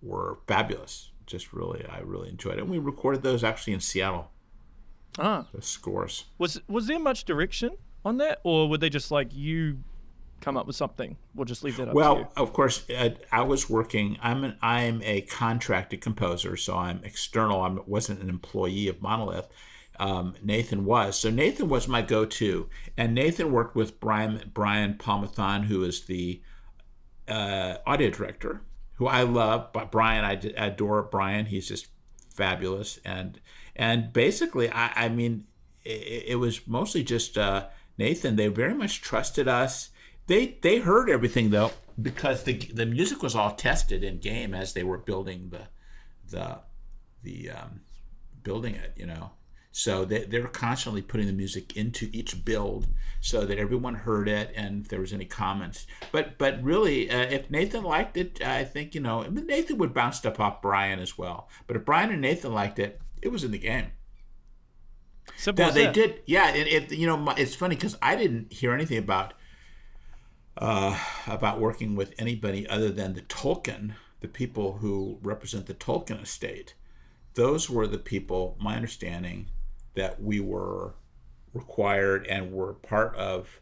were fabulous. Just really, I really enjoyed it. And we recorded those actually in Seattle. Ah, the scores. Was was there much direction on that, or were they just like you come up with something? We'll just leave that up. Well, of course, uh, I was working. I'm an I'm a contracted composer, so I'm external. I wasn't an employee of Monolith. Um, Nathan was. So Nathan was my go-to, and Nathan worked with Brian Brian Pamintuan, who is the uh, audio director, who I love. But Brian, I adore Brian. He's just fabulous, and and basically, I, I mean, it, it, was mostly just uh, Nathan. They very much trusted us. They they heard everything though because the the music was all tested in game as they were building the the the um, building it. You know, so they they're constantly putting the music into each build so that everyone heard it and if there was any comments. But but really, uh, if Nathan liked it, I think you know Nathan would bounce stuff off Brian as well. But if Brian and Nathan liked it, it was in the game. Simple. Now, they that. did, yeah. It, it, you know, it's funny because I didn't hear anything about uh, about working with anybody other than the Tolkien, the people who represent the Tolkien estate. Those were the people, my understanding, that we were required and were part of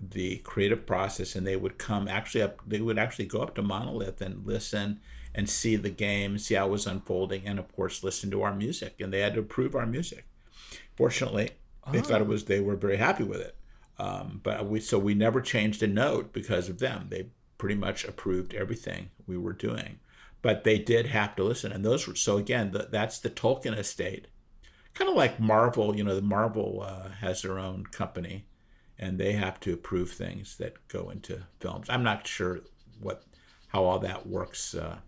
the creative process and they would come actually up they would actually go up to monolith and listen and see the game see how it was unfolding and of course listen to our music and they had to approve our music fortunately they oh. thought it was they were very happy with it um, but we so we never changed a note because of them they pretty much approved everything we were doing but they did have to listen and those were so again the, that's the tolkien estate kind of like marvel you know the marvel uh, has their own company and they have to approve things that go into films. I'm not sure what how all that works. Uh,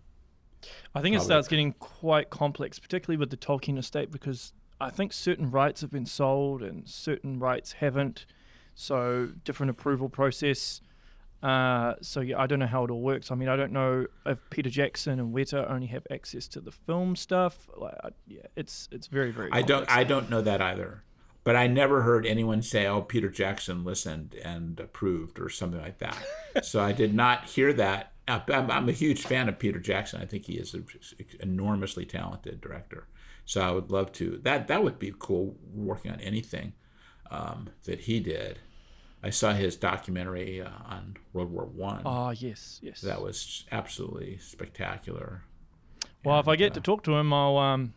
I think it starts getting quite complex, particularly with the Tolkien estate, because I think certain rights have been sold and certain rights haven't. So different approval process. Uh, so yeah, I don't know how it all works. I mean, I don't know if Peter Jackson and Weta only have access to the film stuff. Like, yeah, it's it's very very. I don't I don't know that either but I never heard anyone say, "Oh, Peter Jackson listened and approved" or something like that. so I did not hear that. I'm, I'm, a huge fan of Peter Jackson. I think he is an enormously talented director. So I would love to. That that would be cool working on anything um, that he did. I saw his documentary uh, on World War One. Oh yes, yes. That was absolutely spectacular. Well, and, if I get uh, to talk to him, I'll um,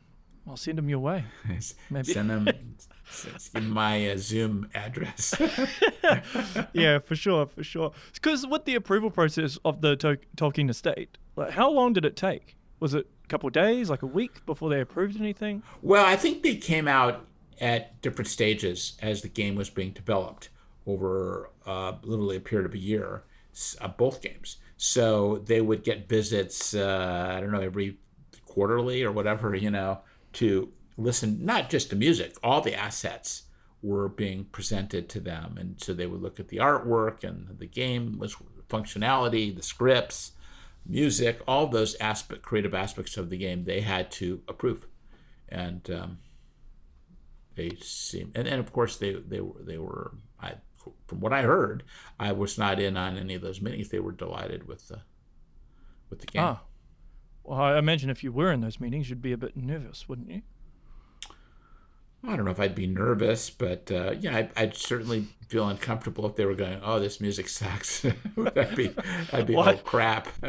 I'll send him your way. Maybe send him my uh, Zoom address. yeah, for sure, for sure. Because with the approval process of the to- Tolkien estate, like how long did it take? Was it a couple of days, like a week before they approved anything? Well, I think they came out at different stages as the game was being developed over uh, literally a period of a year, uh, both games. So they would get visits, uh, I don't know, every quarterly or whatever, you know, to listen not just to music, all the assets were being presented to them. And so they would look at the artwork and the game was functionality, the scripts, music, all those aspect creative aspects of the game they had to approve. And um, they seem and, and of course they they were they were I from what I heard, I was not in on any of those meetings. They were delighted with the with the game. Ah. Well, I imagine if you were in those meetings, you'd be a bit nervous, wouldn't you? I don't know if I'd be nervous, but uh, yeah, I'd, I'd, certainly feel uncomfortable if they were going, "Oh, this music sucks." that'd be, that'd be oh crap.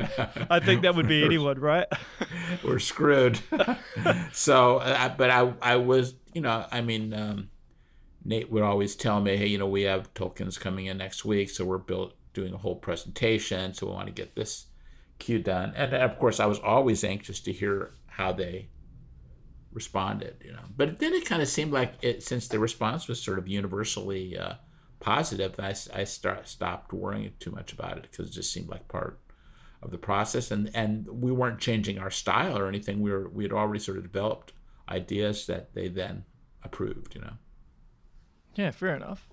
I think that would be anyone, right? we're screwed. so, uh, but I, I was, you know, I mean, um, Nate would always tell me, "Hey, you know, we have Tolkien's coming in next week, so we're built doing a whole presentation, so we want to get this cue done." And of course, I was always anxious to hear how they responded, you know. But then it kind of seemed like it, since the response was sort of universally uh, positive, I, I start, stopped worrying too much about it because it just seemed like part of the process. And, and we weren't changing our style or anything. We were we had already sort of developed ideas that they then approved, you know. Yeah, fair enough.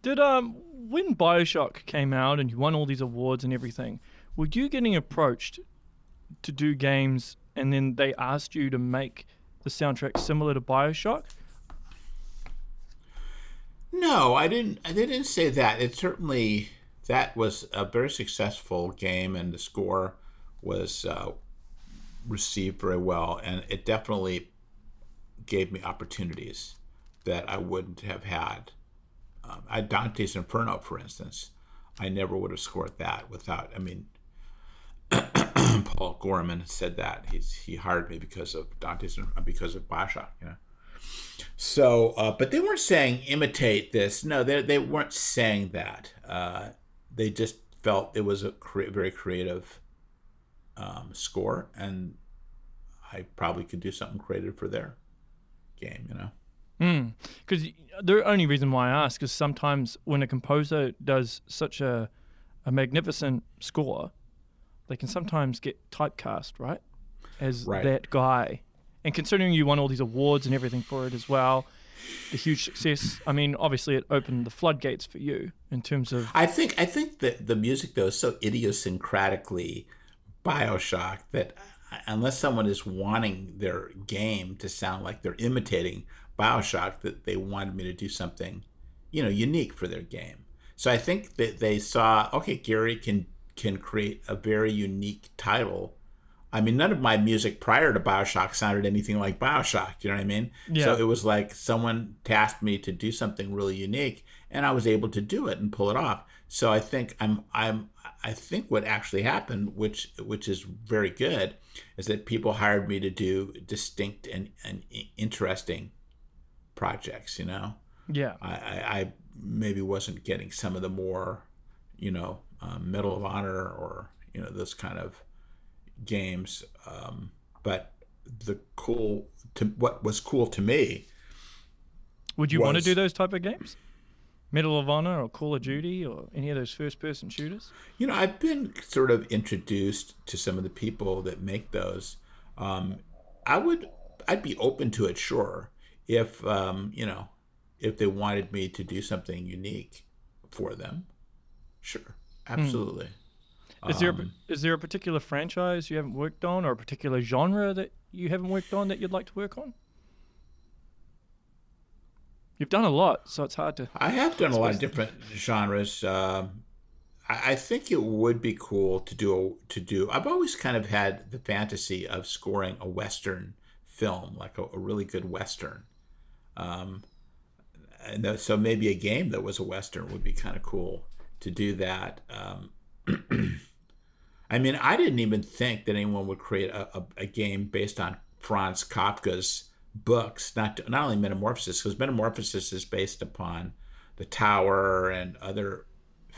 Did um when Bioshock came out and you won all these awards and everything, were you getting approached to do games and then they asked you to make the soundtrack similar to Bioshock? No, I didn't. I didn't say that. It certainly that was a very successful game, and the score was uh, received very well, and it definitely gave me opportunities that I wouldn't have had. Um, Dante's Inferno, for instance, I never would have scored that without. I mean, Paul Gorman said that he's he hired me because of Dante's because of Bioshock, you know. So, uh, but they weren't saying imitate this. No, they they weren't saying that. Uh, they just felt it was a cre- very creative um, score, and I probably could do something creative for their game, you know. Because mm. the only reason why I ask is sometimes when a composer does such a a magnificent score, they can sometimes get typecast, right? As right. that guy. And considering you won all these awards and everything for it as well, the huge success. I mean, obviously, it opened the floodgates for you in terms of. I think I think that the music though is so idiosyncratically Bioshock that unless someone is wanting their game to sound like they're imitating Bioshock, that they wanted me to do something, you know, unique for their game. So I think that they saw, okay, Garry can can create a very unique title I mean, none of my music prior to Bioshock sounded anything like Bioshock. You know what I mean? Yeah. So it was like someone tasked me to do something really unique, and I was able to do it and pull it off. So I think I'm I'm I think what actually happened, which which is very good, is that people hired me to do distinct and, and interesting projects. You know, Yeah. I, I, I maybe wasn't getting some of the more, you know, um, Medal of Honor or you know those kind of games. Um, but the cool to what was cool to me Would you want to do those type of games? Medal of Honor or Call of Duty or any of those first person shooters? You know, I've been sort of introduced to some of the people that make those. Um, I would, I'd be open to it, sure, if um, you know, if they wanted me to do something unique for them. Sure, absolutely. Is there a, Um, is there a particular franchise you haven't worked on or a particular genre that you haven't worked on that you'd like to work on? You've done a lot, so it's hard to. I have done a lot of different genres. Um, I, I think it would be cool to do a, to do. I've always kind of had the fantasy of scoring a western film, like a, a really good western. Um, and so maybe a game that was a western would be kind of cool to do that. Um, I mean, I didn't even think that anyone would create a, a, a game based on Franz Kafka's books, not not only Metamorphosis, because Metamorphosis is based upon The Tower and other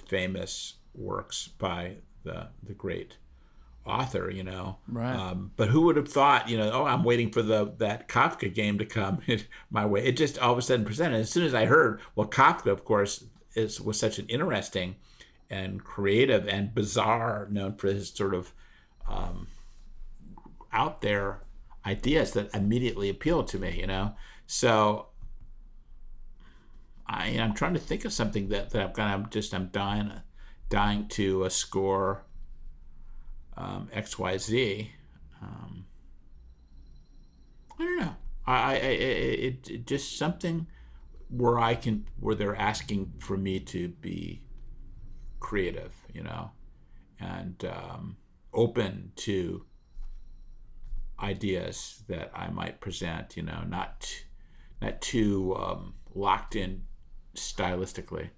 famous works by the the great author, you know. Right. Um, but who would have thought, you know, oh, I'm waiting for the that Kafka game to come my way. It just all of a sudden presented. As soon as I heard, well, Kafka, of course, is was such an interesting and creative and bizarre, known for his sort of um, out there ideas that immediately appealed to me, you know. So I, I'm trying to think of something that, that I'm kind of just I'm dying dying to uh, score um, X Y Z. Um, I don't know. I, I, I it, it just something where I can where they're asking for me to be creative, you know, and um, open to ideas that I might present, you know, not not too um, locked in stylistically,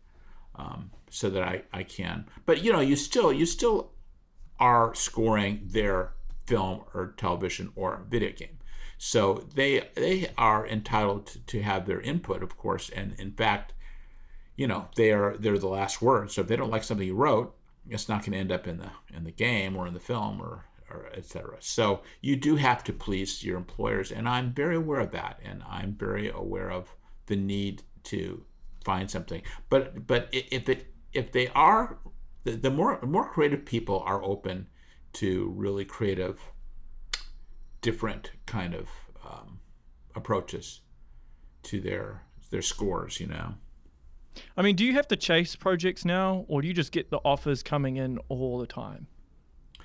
um, so that I, I can. But you know, you still you still are scoring their film or television or video game. So they they are entitled to, to have their input, of course, and in fact, you know, they are they're the last word. So if they don't like something you wrote, it's not going to end up in the in the game or in the film or or etc. So you do have to please your employers, and I'm very aware of that, and I'm very aware of the need to find something. But but if it if they are the, the more more creative people are open to really creative, different kind of um, approaches to their their scores, you know. I mean, do you have to chase projects now, or do you just get the offers coming in all the time?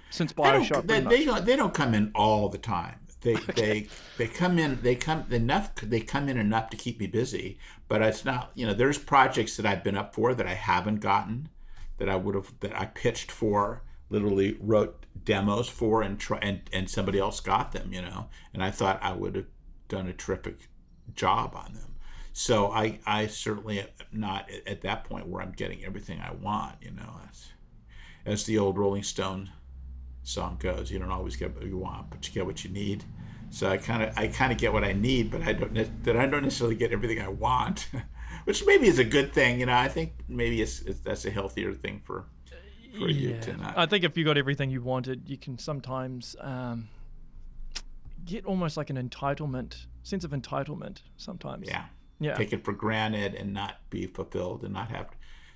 Since They Bioshock, don't, they, they don't they don't come in all the time. They they they come in they come enough they come in enough to keep me busy. But it's not you know there's projects that I've been up for that I haven't gotten that I would have that I pitched for literally wrote demos for and try and, and somebody else got them you know and I thought I would have done a terrific job on them. So I I certainly am not at- at that point where I'm getting everything I want you know as, as the old Rolling Stone song goes. You don't always get what you want, but you get what you need. So I kind of I kind of get what I need, but I don't that I don't necessarily get everything I want, which maybe is a good thing. You know, I think maybe it's, it's that's a healthier thing for for you to not. I think if you got everything you wanted, you can sometimes um, get almost like an entitlement, sense of entitlement. Sometimes. yeah, Yeah. take it for granted and not be fulfilled and not have.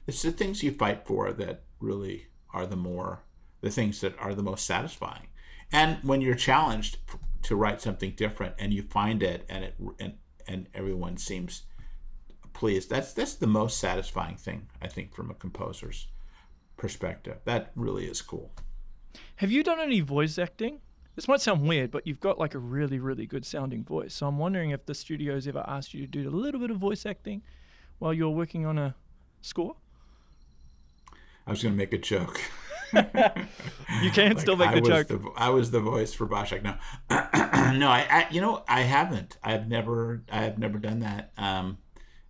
It's the things you fight for that really are the more the things that are the most satisfying. And when you're challenged to write something different and you find it and it and and everyone seems pleased, that's that's the most satisfying thing I think from a composer's perspective. That really is cool. Have you done any voice acting? This might sound weird, but you've got like a really, really good sounding voice. So I'm wondering if the studio's ever asked you to do a little bit of voice acting while you're working on a score. I was going to make a joke. you can like still make the joke. The, I was the voice for Bioshock. No, no, I, I, you know, I haven't. I've never, I have never done that. Um,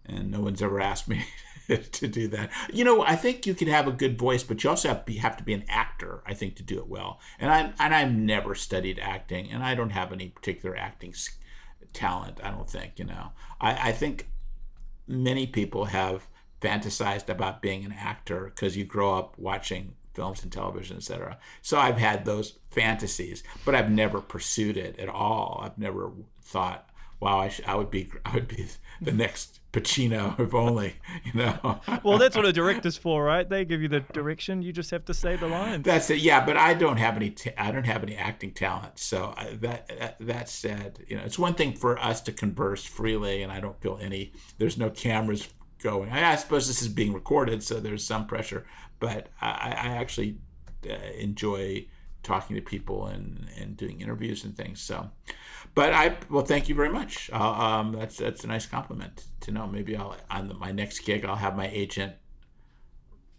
and no one's ever asked me to do that. You know, I think you can have a good voice, but you also have, be, have to be an actor. I think to do it well. And I and I've never studied acting, and I don't have any particular acting talent. I don't think. You know, I, I think many people have fantasized about being an actor because you grow up watching films and television, etc. So I've had those fantasies, but I've never pursued it at all. I've never thought, "Wow, I, sh- I would be, I would be the next Pacino if only," you know. well, that's what a director's for, right? They give you the direction. You just have to say the lines. That's it. Yeah, but I don't have any. T- I don't have any acting talent. So I, that, that that said, you know, it's one thing for us to converse freely, and I don't feel any. There's no cameras going. I, I suppose this is being recorded, so there's some pressure but I, I actually uh, enjoy talking to people and, and doing interviews and things. So, but I well, thank you very much. Uh, um, that's that's a nice compliment to know. Maybe I'll on the, my next gig I'll have my agent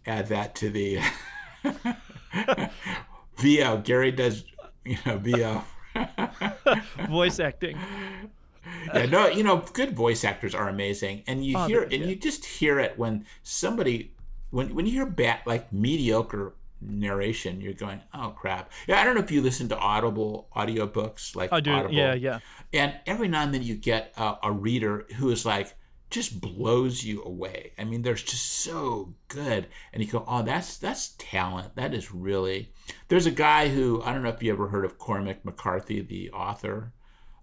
add that to the VO. Garry does you know VO voice acting. yeah, no, you know, good voice actors are amazing, and you oh, hear and you just hear it when somebody when when you hear bad like mediocre narration, you're going, oh crap. Yeah, I don't know if you listen to Audible audiobooks like I do. Audible. Yeah, yeah. And every now and then you get a, a reader who is like just blows you away. I mean, they're just so good, and you go, oh, that's that's talent. That is really. There's a guy who I don't know if you ever heard of Cormac McCarthy, the author.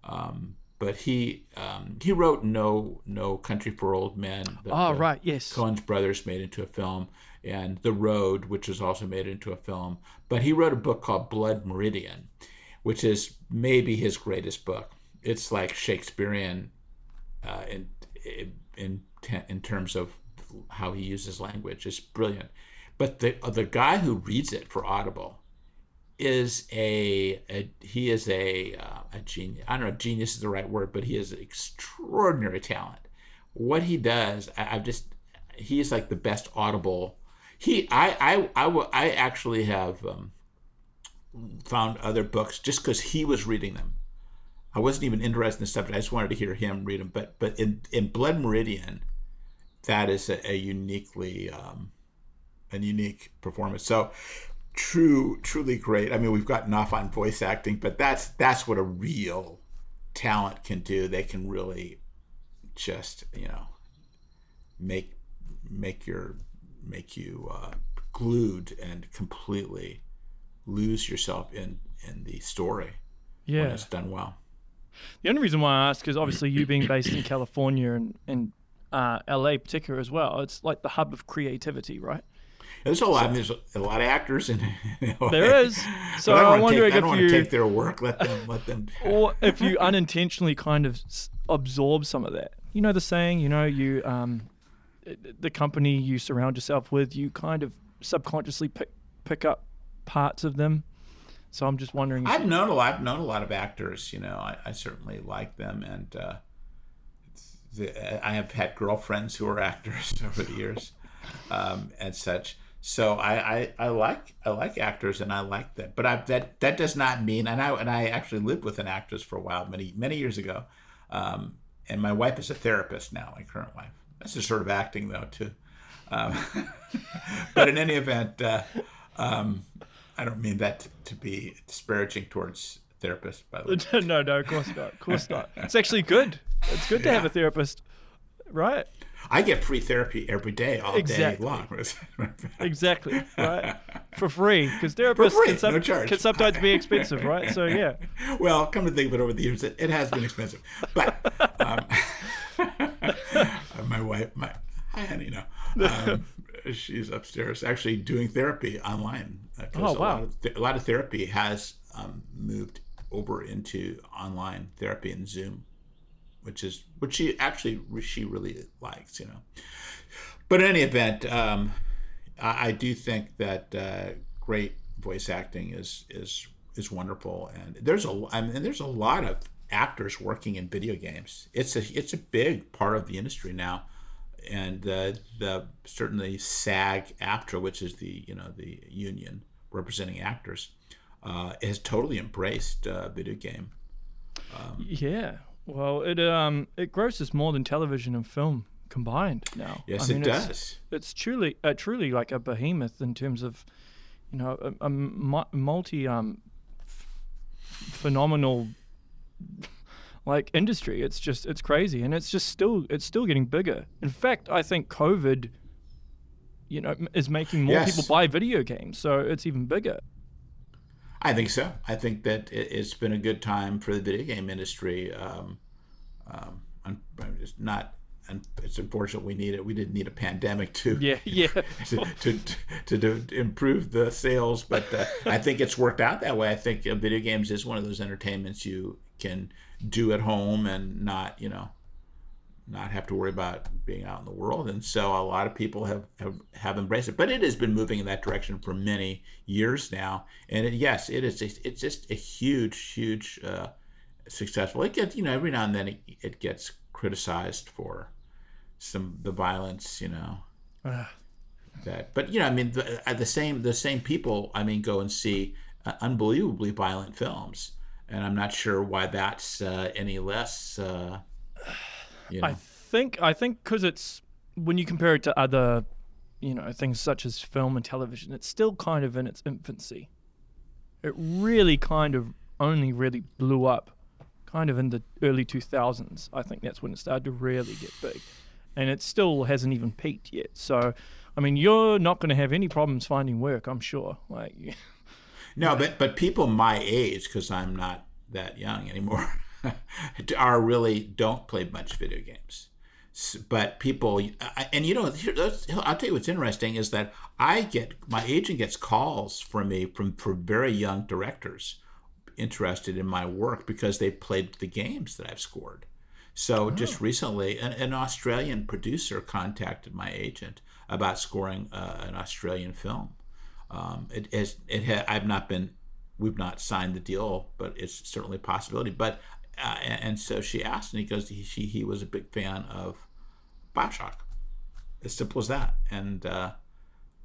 Um, but he um, he wrote no no country for old men oh right yes coen's brothers made into a film and the road which was also made into a film but he wrote a book called blood meridian which is maybe his greatest book it's like shakespearean uh, in, in in terms of how he uses language it's brilliant but the the guy who reads it for audible is a, a he is a uh, a genius. I don't know if genius is the right word, but he is extraordinary talent. What he does, I, I've just he is like the best audible. He I I I, I actually have um, found other books just because he was reading them. I wasn't even interested in the subject. I just wanted to hear him read them. But but in in Blood Meridian, that is a, a uniquely um, a unique performance. So true, truly great. I mean, we've gotten off on voice acting, but that's that's what a real talent can do. They can really just you know make make your make you uh, glued and completely lose yourself in in the story. Yeah, when it's done well. The only reason why I ask is obviously you being based in California and and uh, LA particular as well. It's like the hub of creativity, right? There's a lot. There's a lot of actors in. there is. So I'm wondering take, if you take their work. Let them. Let them. or if you unintentionally kind of absorb some of that. You know the saying. You know you um, the company you surround yourself with. You kind of subconsciously pick pick up parts of them. So I'm just wondering. I've known a lot. I've known a lot of actors. You know, I, I certainly like them, and uh, the, I have had girlfriends who are actors over the years, um, and such. So I, I, I like I like actors and I like that, but I, that that does not mean and I and I actually lived with an actress for a while many many years ago, um, and my wife is a therapist now. My current wife. That's a sort of acting though too, um, but in any event, uh, um, I don't mean that to, to be disparaging towards therapists. By the way, no, no, of course not, of course not. It's actually good. It's good to have a therapist, right? I get free therapy every day, all exactly. day long. exactly, right? For free, because therapists free, can, some, no can, sometimes be expensive, right? So yeah. Well, come to think of it, over the years, it, it has been expensive. But um, my wife, my hi honey, no, um, she's upstairs actually doing therapy online. Oh wow! A lot of, th- a lot of therapy has um, moved over into online therapy and Zoom which is which she actually she really likes, you know. But in any event, um, I, I, do think that uh, great voice acting is is is wonderful, and there's a I mean, there's a lot of actors working in video games. It's a it's a big part of the industry now, and uh, the certainly SAG-AFTRA, which is the you know the union representing actors, uh, has totally embraced uh, video game. Um, yeah, well, it um it grosses more than television and film combined now. Yes, I mean, it it's, does. It's truly, uh, truly like a behemoth in terms of, you know, a, a multi um f- phenomenal like industry. It's just it's crazy, and it's just still it's still getting bigger. In fact, I think COVID, you know, is making more yes. people buy video games, so it's even bigger. I think so. I think that it's been a good time for the video game industry. Um, um, it's not, and it's unfortunate we need it. We didn't need a pandemic to yeah yeah to, to, to, to, improve the sales, but uh, I think it's worked out that way. I think uh, video games is one of those entertainments you can do at home and not you know not have to worry about being out in the world. And so a lot of people have, have, have embraced it. But it has been moving in that direction for many years now. And it, yes, it is. It's just a huge, huge uh, successful. It gets, you know, every now and then it, it gets criticized for some the violence, you know. Uh. That, but you know, I mean, the, uh, the same the same people, I mean, go and see uh, unbelievably violent films, and I'm not sure why that's uh, any less uh, you know? I think I think because it's when you compare it to other, you know, things such as film and television, it's still kind of in its infancy. It really kind of only really blew up, kind of in the early 2000s. I think that's when it started to really get big, and it still hasn't even peaked yet. So, I mean, you're not going to have any problems finding work, I'm sure. Like, no, but but people my age, because I'm not that young anymore. are really don't play much video games. But people, and you know, I'll tell you what's interesting is that I get my agent gets calls from me from from very young directors interested in my work because they played the games that I've scored. So oh. just recently, an, an, Australian producer contacted my agent about scoring uh, an Australian film. Um, it has it ha, I've not been we've not signed the deal, but it's certainly a possibility. But uh, and, so she asked, and he goes, he, she, he was a big fan of Bioshock. As simple as that. And uh,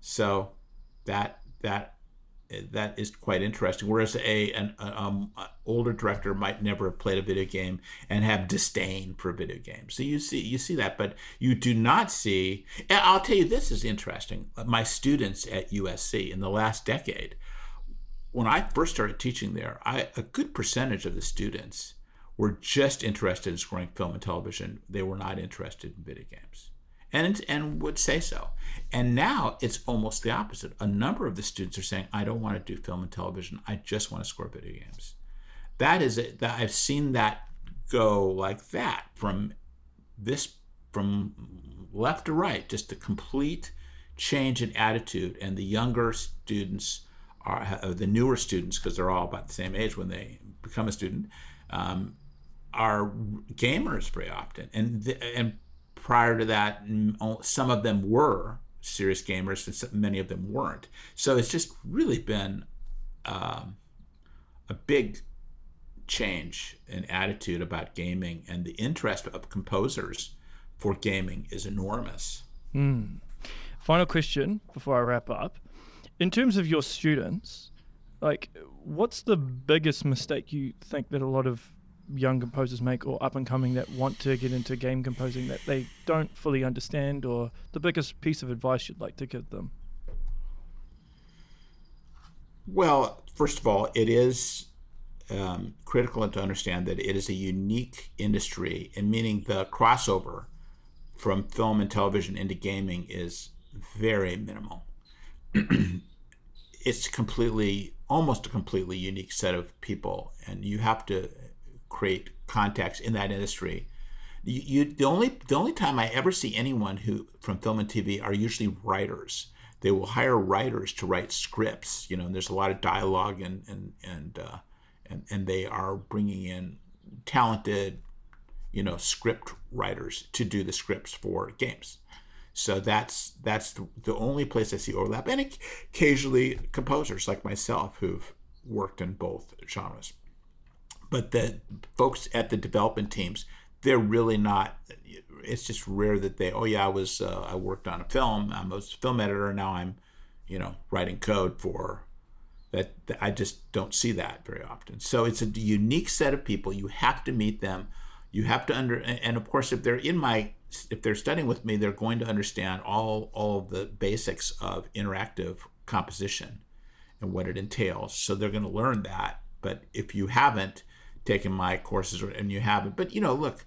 so that that that is quite interesting. Whereas a an um, older director might never have played a video game and have disdain for video games. So you see you see that, but you do not see. I'll tell you, this is interesting. My students at USC in the last decade, when I first started teaching there, I, a good percentage of the students were just interested in scoring film and television. They were not interested in video games. And, and would say so. And now it's almost the opposite. A number of the students are saying, I don't want to do film and television. I just want to score video games. That is it. That I've seen that go like that from this from left to right, just a complete change in attitude. And the younger students are the newer students, because they're all about the same age when they become a student, um, are gamers very often, and and prior to that, some of them were serious gamers, and many of them weren't. So it's just really been um, a big change in attitude about gaming, and the interest of composers for gaming is enormous. Mm. Final question before I wrap up. In terms of your students, like, what's the biggest mistake you think that a lot of young composers make or up and coming that want to get into game composing that they don't fully understand or the biggest piece of advice you'd like to give them? Well, first of all, it is um, critical to understand that it is a unique industry, and meaning the crossover from film and television into gaming is very minimal. it's completely, almost a completely unique set of people, and you have to create contacts in that industry. You, you, the only the only time I ever see anyone who from film and TV are usually writers. They will hire writers to write scripts. You know, and there's a lot of dialogue and and and uh, and, and they are bringing in talented, you know, script writers to do the scripts for games. So that's that's the, the only place I see overlap, and occasionally composers like myself who've worked in both genres but the folks at the development teams, they're really not. It's just rare that they. Oh yeah, I was. Uh, I worked on a film. I'm a film editor. Now I'm, you know, writing code for that, that I just don't see that very often. So it's a unique set of people. You have to meet them. You have to under and of course if they're in my if they're studying with me, they're going to understand all all of the basics of interactive composition and what it entails. So they're going to learn that. But if you haven't taken my courses or, and you haven't, but you know, look,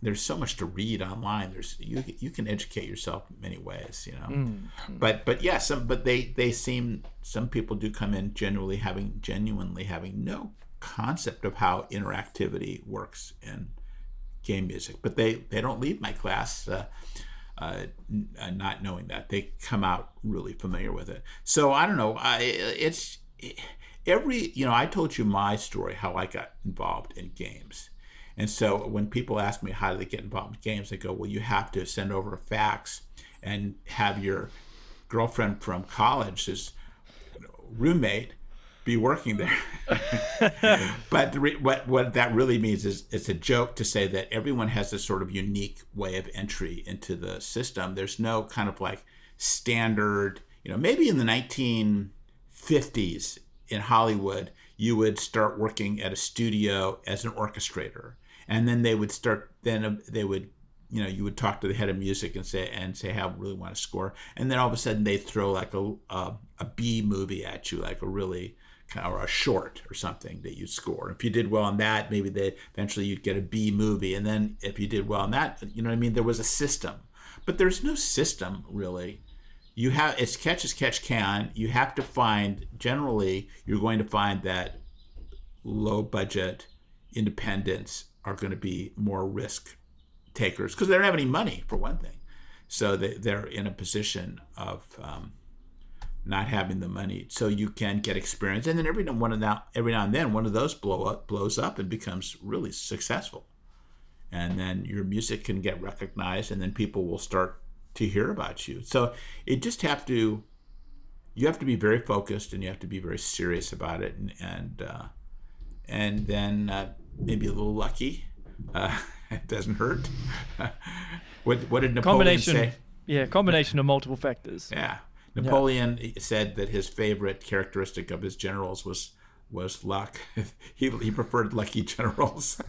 there's so much to read online. There's you you can educate yourself in many ways, you know. Mm-hmm. But but yeah, some but they they seem some people do come in genuinely having genuinely having no concept of how interactivity works in game music. But they they don't leave my class. Uh, uh, not knowing that they come out really familiar with it. So I don't know. I, it's every you know. I told you my story how I got involved in games, and so when people ask me how do they get involved in games, I go, well, you have to send over a fax and have your girlfriend from college, his roommate, be working there. but re- what what that really means is it's a joke to say that everyone has this sort of unique way of entry into the system. There's no kind of like standard, you know, maybe in the 1950s in Hollywood, you would start working at a studio as an orchestrator. And then they would start then uh, they would you know you would talk to the head of music and say and say how I really want to score. And then all of a sudden they throw like a, a, a B movie at you like a really or a short or something that you score. If you did well on that maybe they eventually you'd get a B movie. And then if you did well on that you know what I mean? There was a system. But there's no system really you have it's catch as catch can you have to find generally you're going to find that low budget independents are going to be more risk takers because they don't have any money for one thing. So they, they're in a position of um, not having the money. So you can get experience, and then every now, one now every now and then one of those blow up blows up and becomes really successful, and then your music can get recognized, and then people will start to hear about you. So it just have to you have to be very focused and you have to be very serious about it and and uh, and then uh, maybe a little lucky. Uh, it doesn't hurt. what what did Napoleon combination, say? Yeah, combination of multiple factors. Yeah, Napoleon yeah. said that his favorite characteristic of his generals was was luck. he he preferred lucky generals.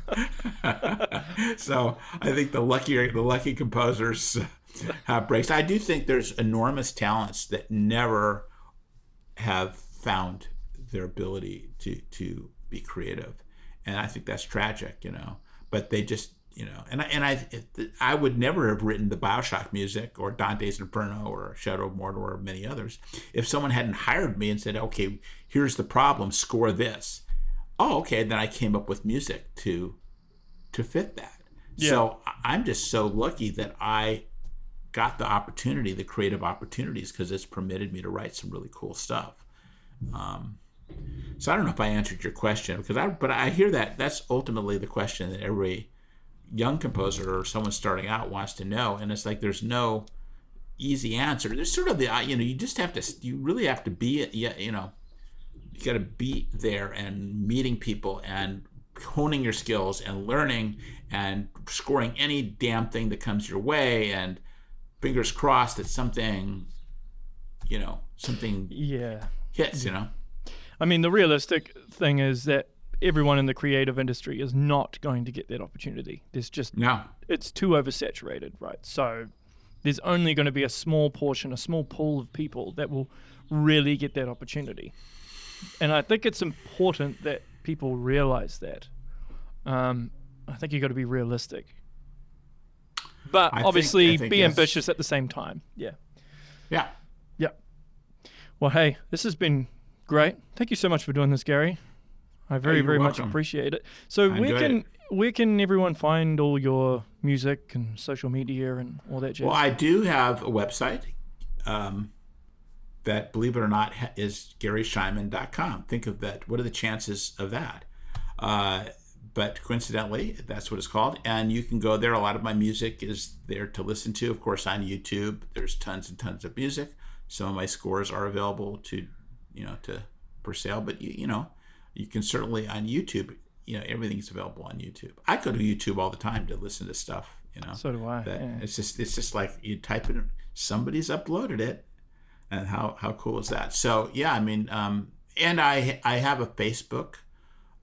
so I think the lucky the lucky composers have breaks. I do think there's enormous talents that never have found their ability to to be creative and I think that's tragic, you know. But they just, you know, and I, and I I would never have written the Bioshock music or Dante's Inferno or Shadow of Mordor or many others if someone hadn't hired me and said, okay, here's the problem, score this. Oh, okay, then I came up with music to to fit that. Yeah. So I'm just so lucky that I got the opportunity, the creative opportunities, because it's permitted me to write some really cool stuff. Um, so I don't know if I answered your question because I, but I hear that that's ultimately the question that every young composer or someone starting out wants to know, and it's like there's no easy answer. There's sort of the you know you just have to you really have to be you know you got to be there and meeting people and honing your skills and learning and scoring any damn thing that comes your way and fingers crossed that something you know something yeah hits you know I mean, the realistic thing is that everyone in the creative industry is not going to get that opportunity. There's just no. It's too oversaturated, right? So there's only going to be a small portion, a small pool of people that will really get that opportunity. And I think it's important that people realize that. Um, I think you've got to be realistic. But I obviously, think, think be yes. ambitious at the same time. Yeah. Yeah. Yeah. Well, hey, this has been Great. Thank you so much for doing this, Garry. I very, very welcome. much appreciate it. So I where can it. where can everyone find all your music and social media and all that jazz? Well, I do have a website um, that, believe it or not, is GarrySchyman.com. Think of that. What are the chances of that? Uh, but coincidentally, that's what it's called. And you can go there. A lot of my music is there to listen to. Of course, on YouTube, there's tons and tons of music. Some of my scores are available to you know, to for sale. But you, you know, you can certainly on YouTube. You know, everything's available on YouTube. I go to YouTube all the time to listen to stuff. You know, so do I. Yeah. It's just it's just like you type it. Somebody's uploaded it, and how how cool is that? So yeah, I mean, um, and I I have a Facebook.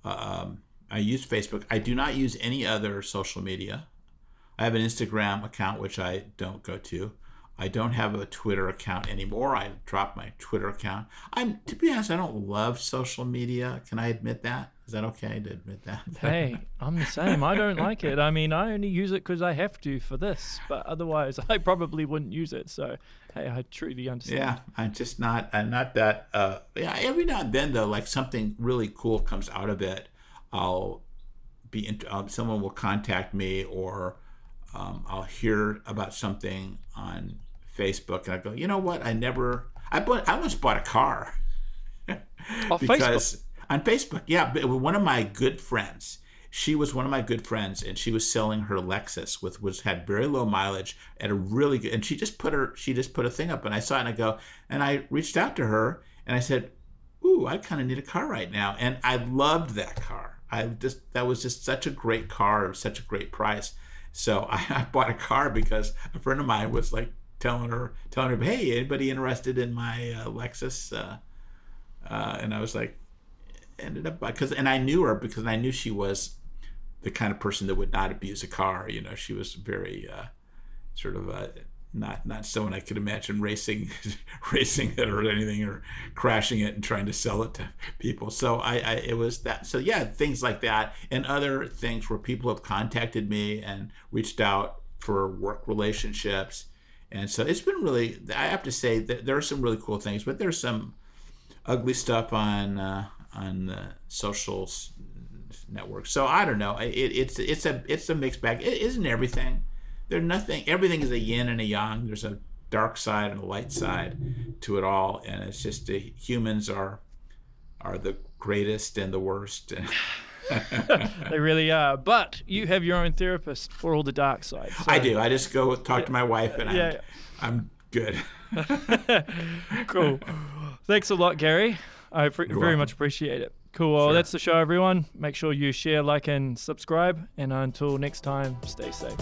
Um, I use Facebook. I do not use any other social media. I have an Instagram account which I don't go to. I don't have a Twitter account anymore. I dropped my Twitter account. I'm to be honest, I don't love social media. Can I admit that? Is that okay to admit that? hey, I'm the same. I don't like it. I mean, I only use it because I have to for this, but otherwise, I probably wouldn't use it. So, hey, I truly understand. Yeah, I'm just not. I'm not that. Uh, yeah, every now and then though, like something really cool comes out of it. I'll be. In, uh, someone will contact me, or um, I'll hear about something on Facebook, and I go, you know what? I never. I bought. I once bought a car. Oh, because Facebook. on Facebook, yeah, but one of my good friends. She was one of my good friends, and she was selling her Lexus with which had very low mileage at a really good. And she just put her, she just put a thing up, and I saw it, and I go, and I reached out to her, and I said, "Ooh, I kind of need a car right now," and I loved that car. I just that was just such a great car, such a great price. So I, I bought a car because a friend of mine was like telling her, telling her, "Hey, anybody interested in my uh, Lexus?" Uh, uh, and I was like, ended up because, and I knew her because I knew she was the kind of person that would not abuse a car. You know, she was very uh, sort of uh, not not someone I could imagine racing racing it or anything or crashing it and trying to sell it to people. So I, I it was that. So yeah, things like that and other things where people have contacted me and reached out for work relationships. And so it's been really, I have to say that there are some really cool things, but there's some ugly stuff on uh, on the social s- networks. So I don't know. It, it's it's a it's a mixed bag. It isn't everything. There's nothing. Everything is a yin and a yang. There's a dark side and a light side to it all, and it's just the humans are are the greatest and the worst. they really are. But you have your own therapist for all the dark side. So. I do. I just go talk to my wife, and Yeah. I'm, I'm good. cool. Thanks a lot, Garry. I fr- very welcome. much appreciate it. Cool. Well, Sure. that's the show, everyone. Make sure you share, like, and subscribe. And until next time, stay safe.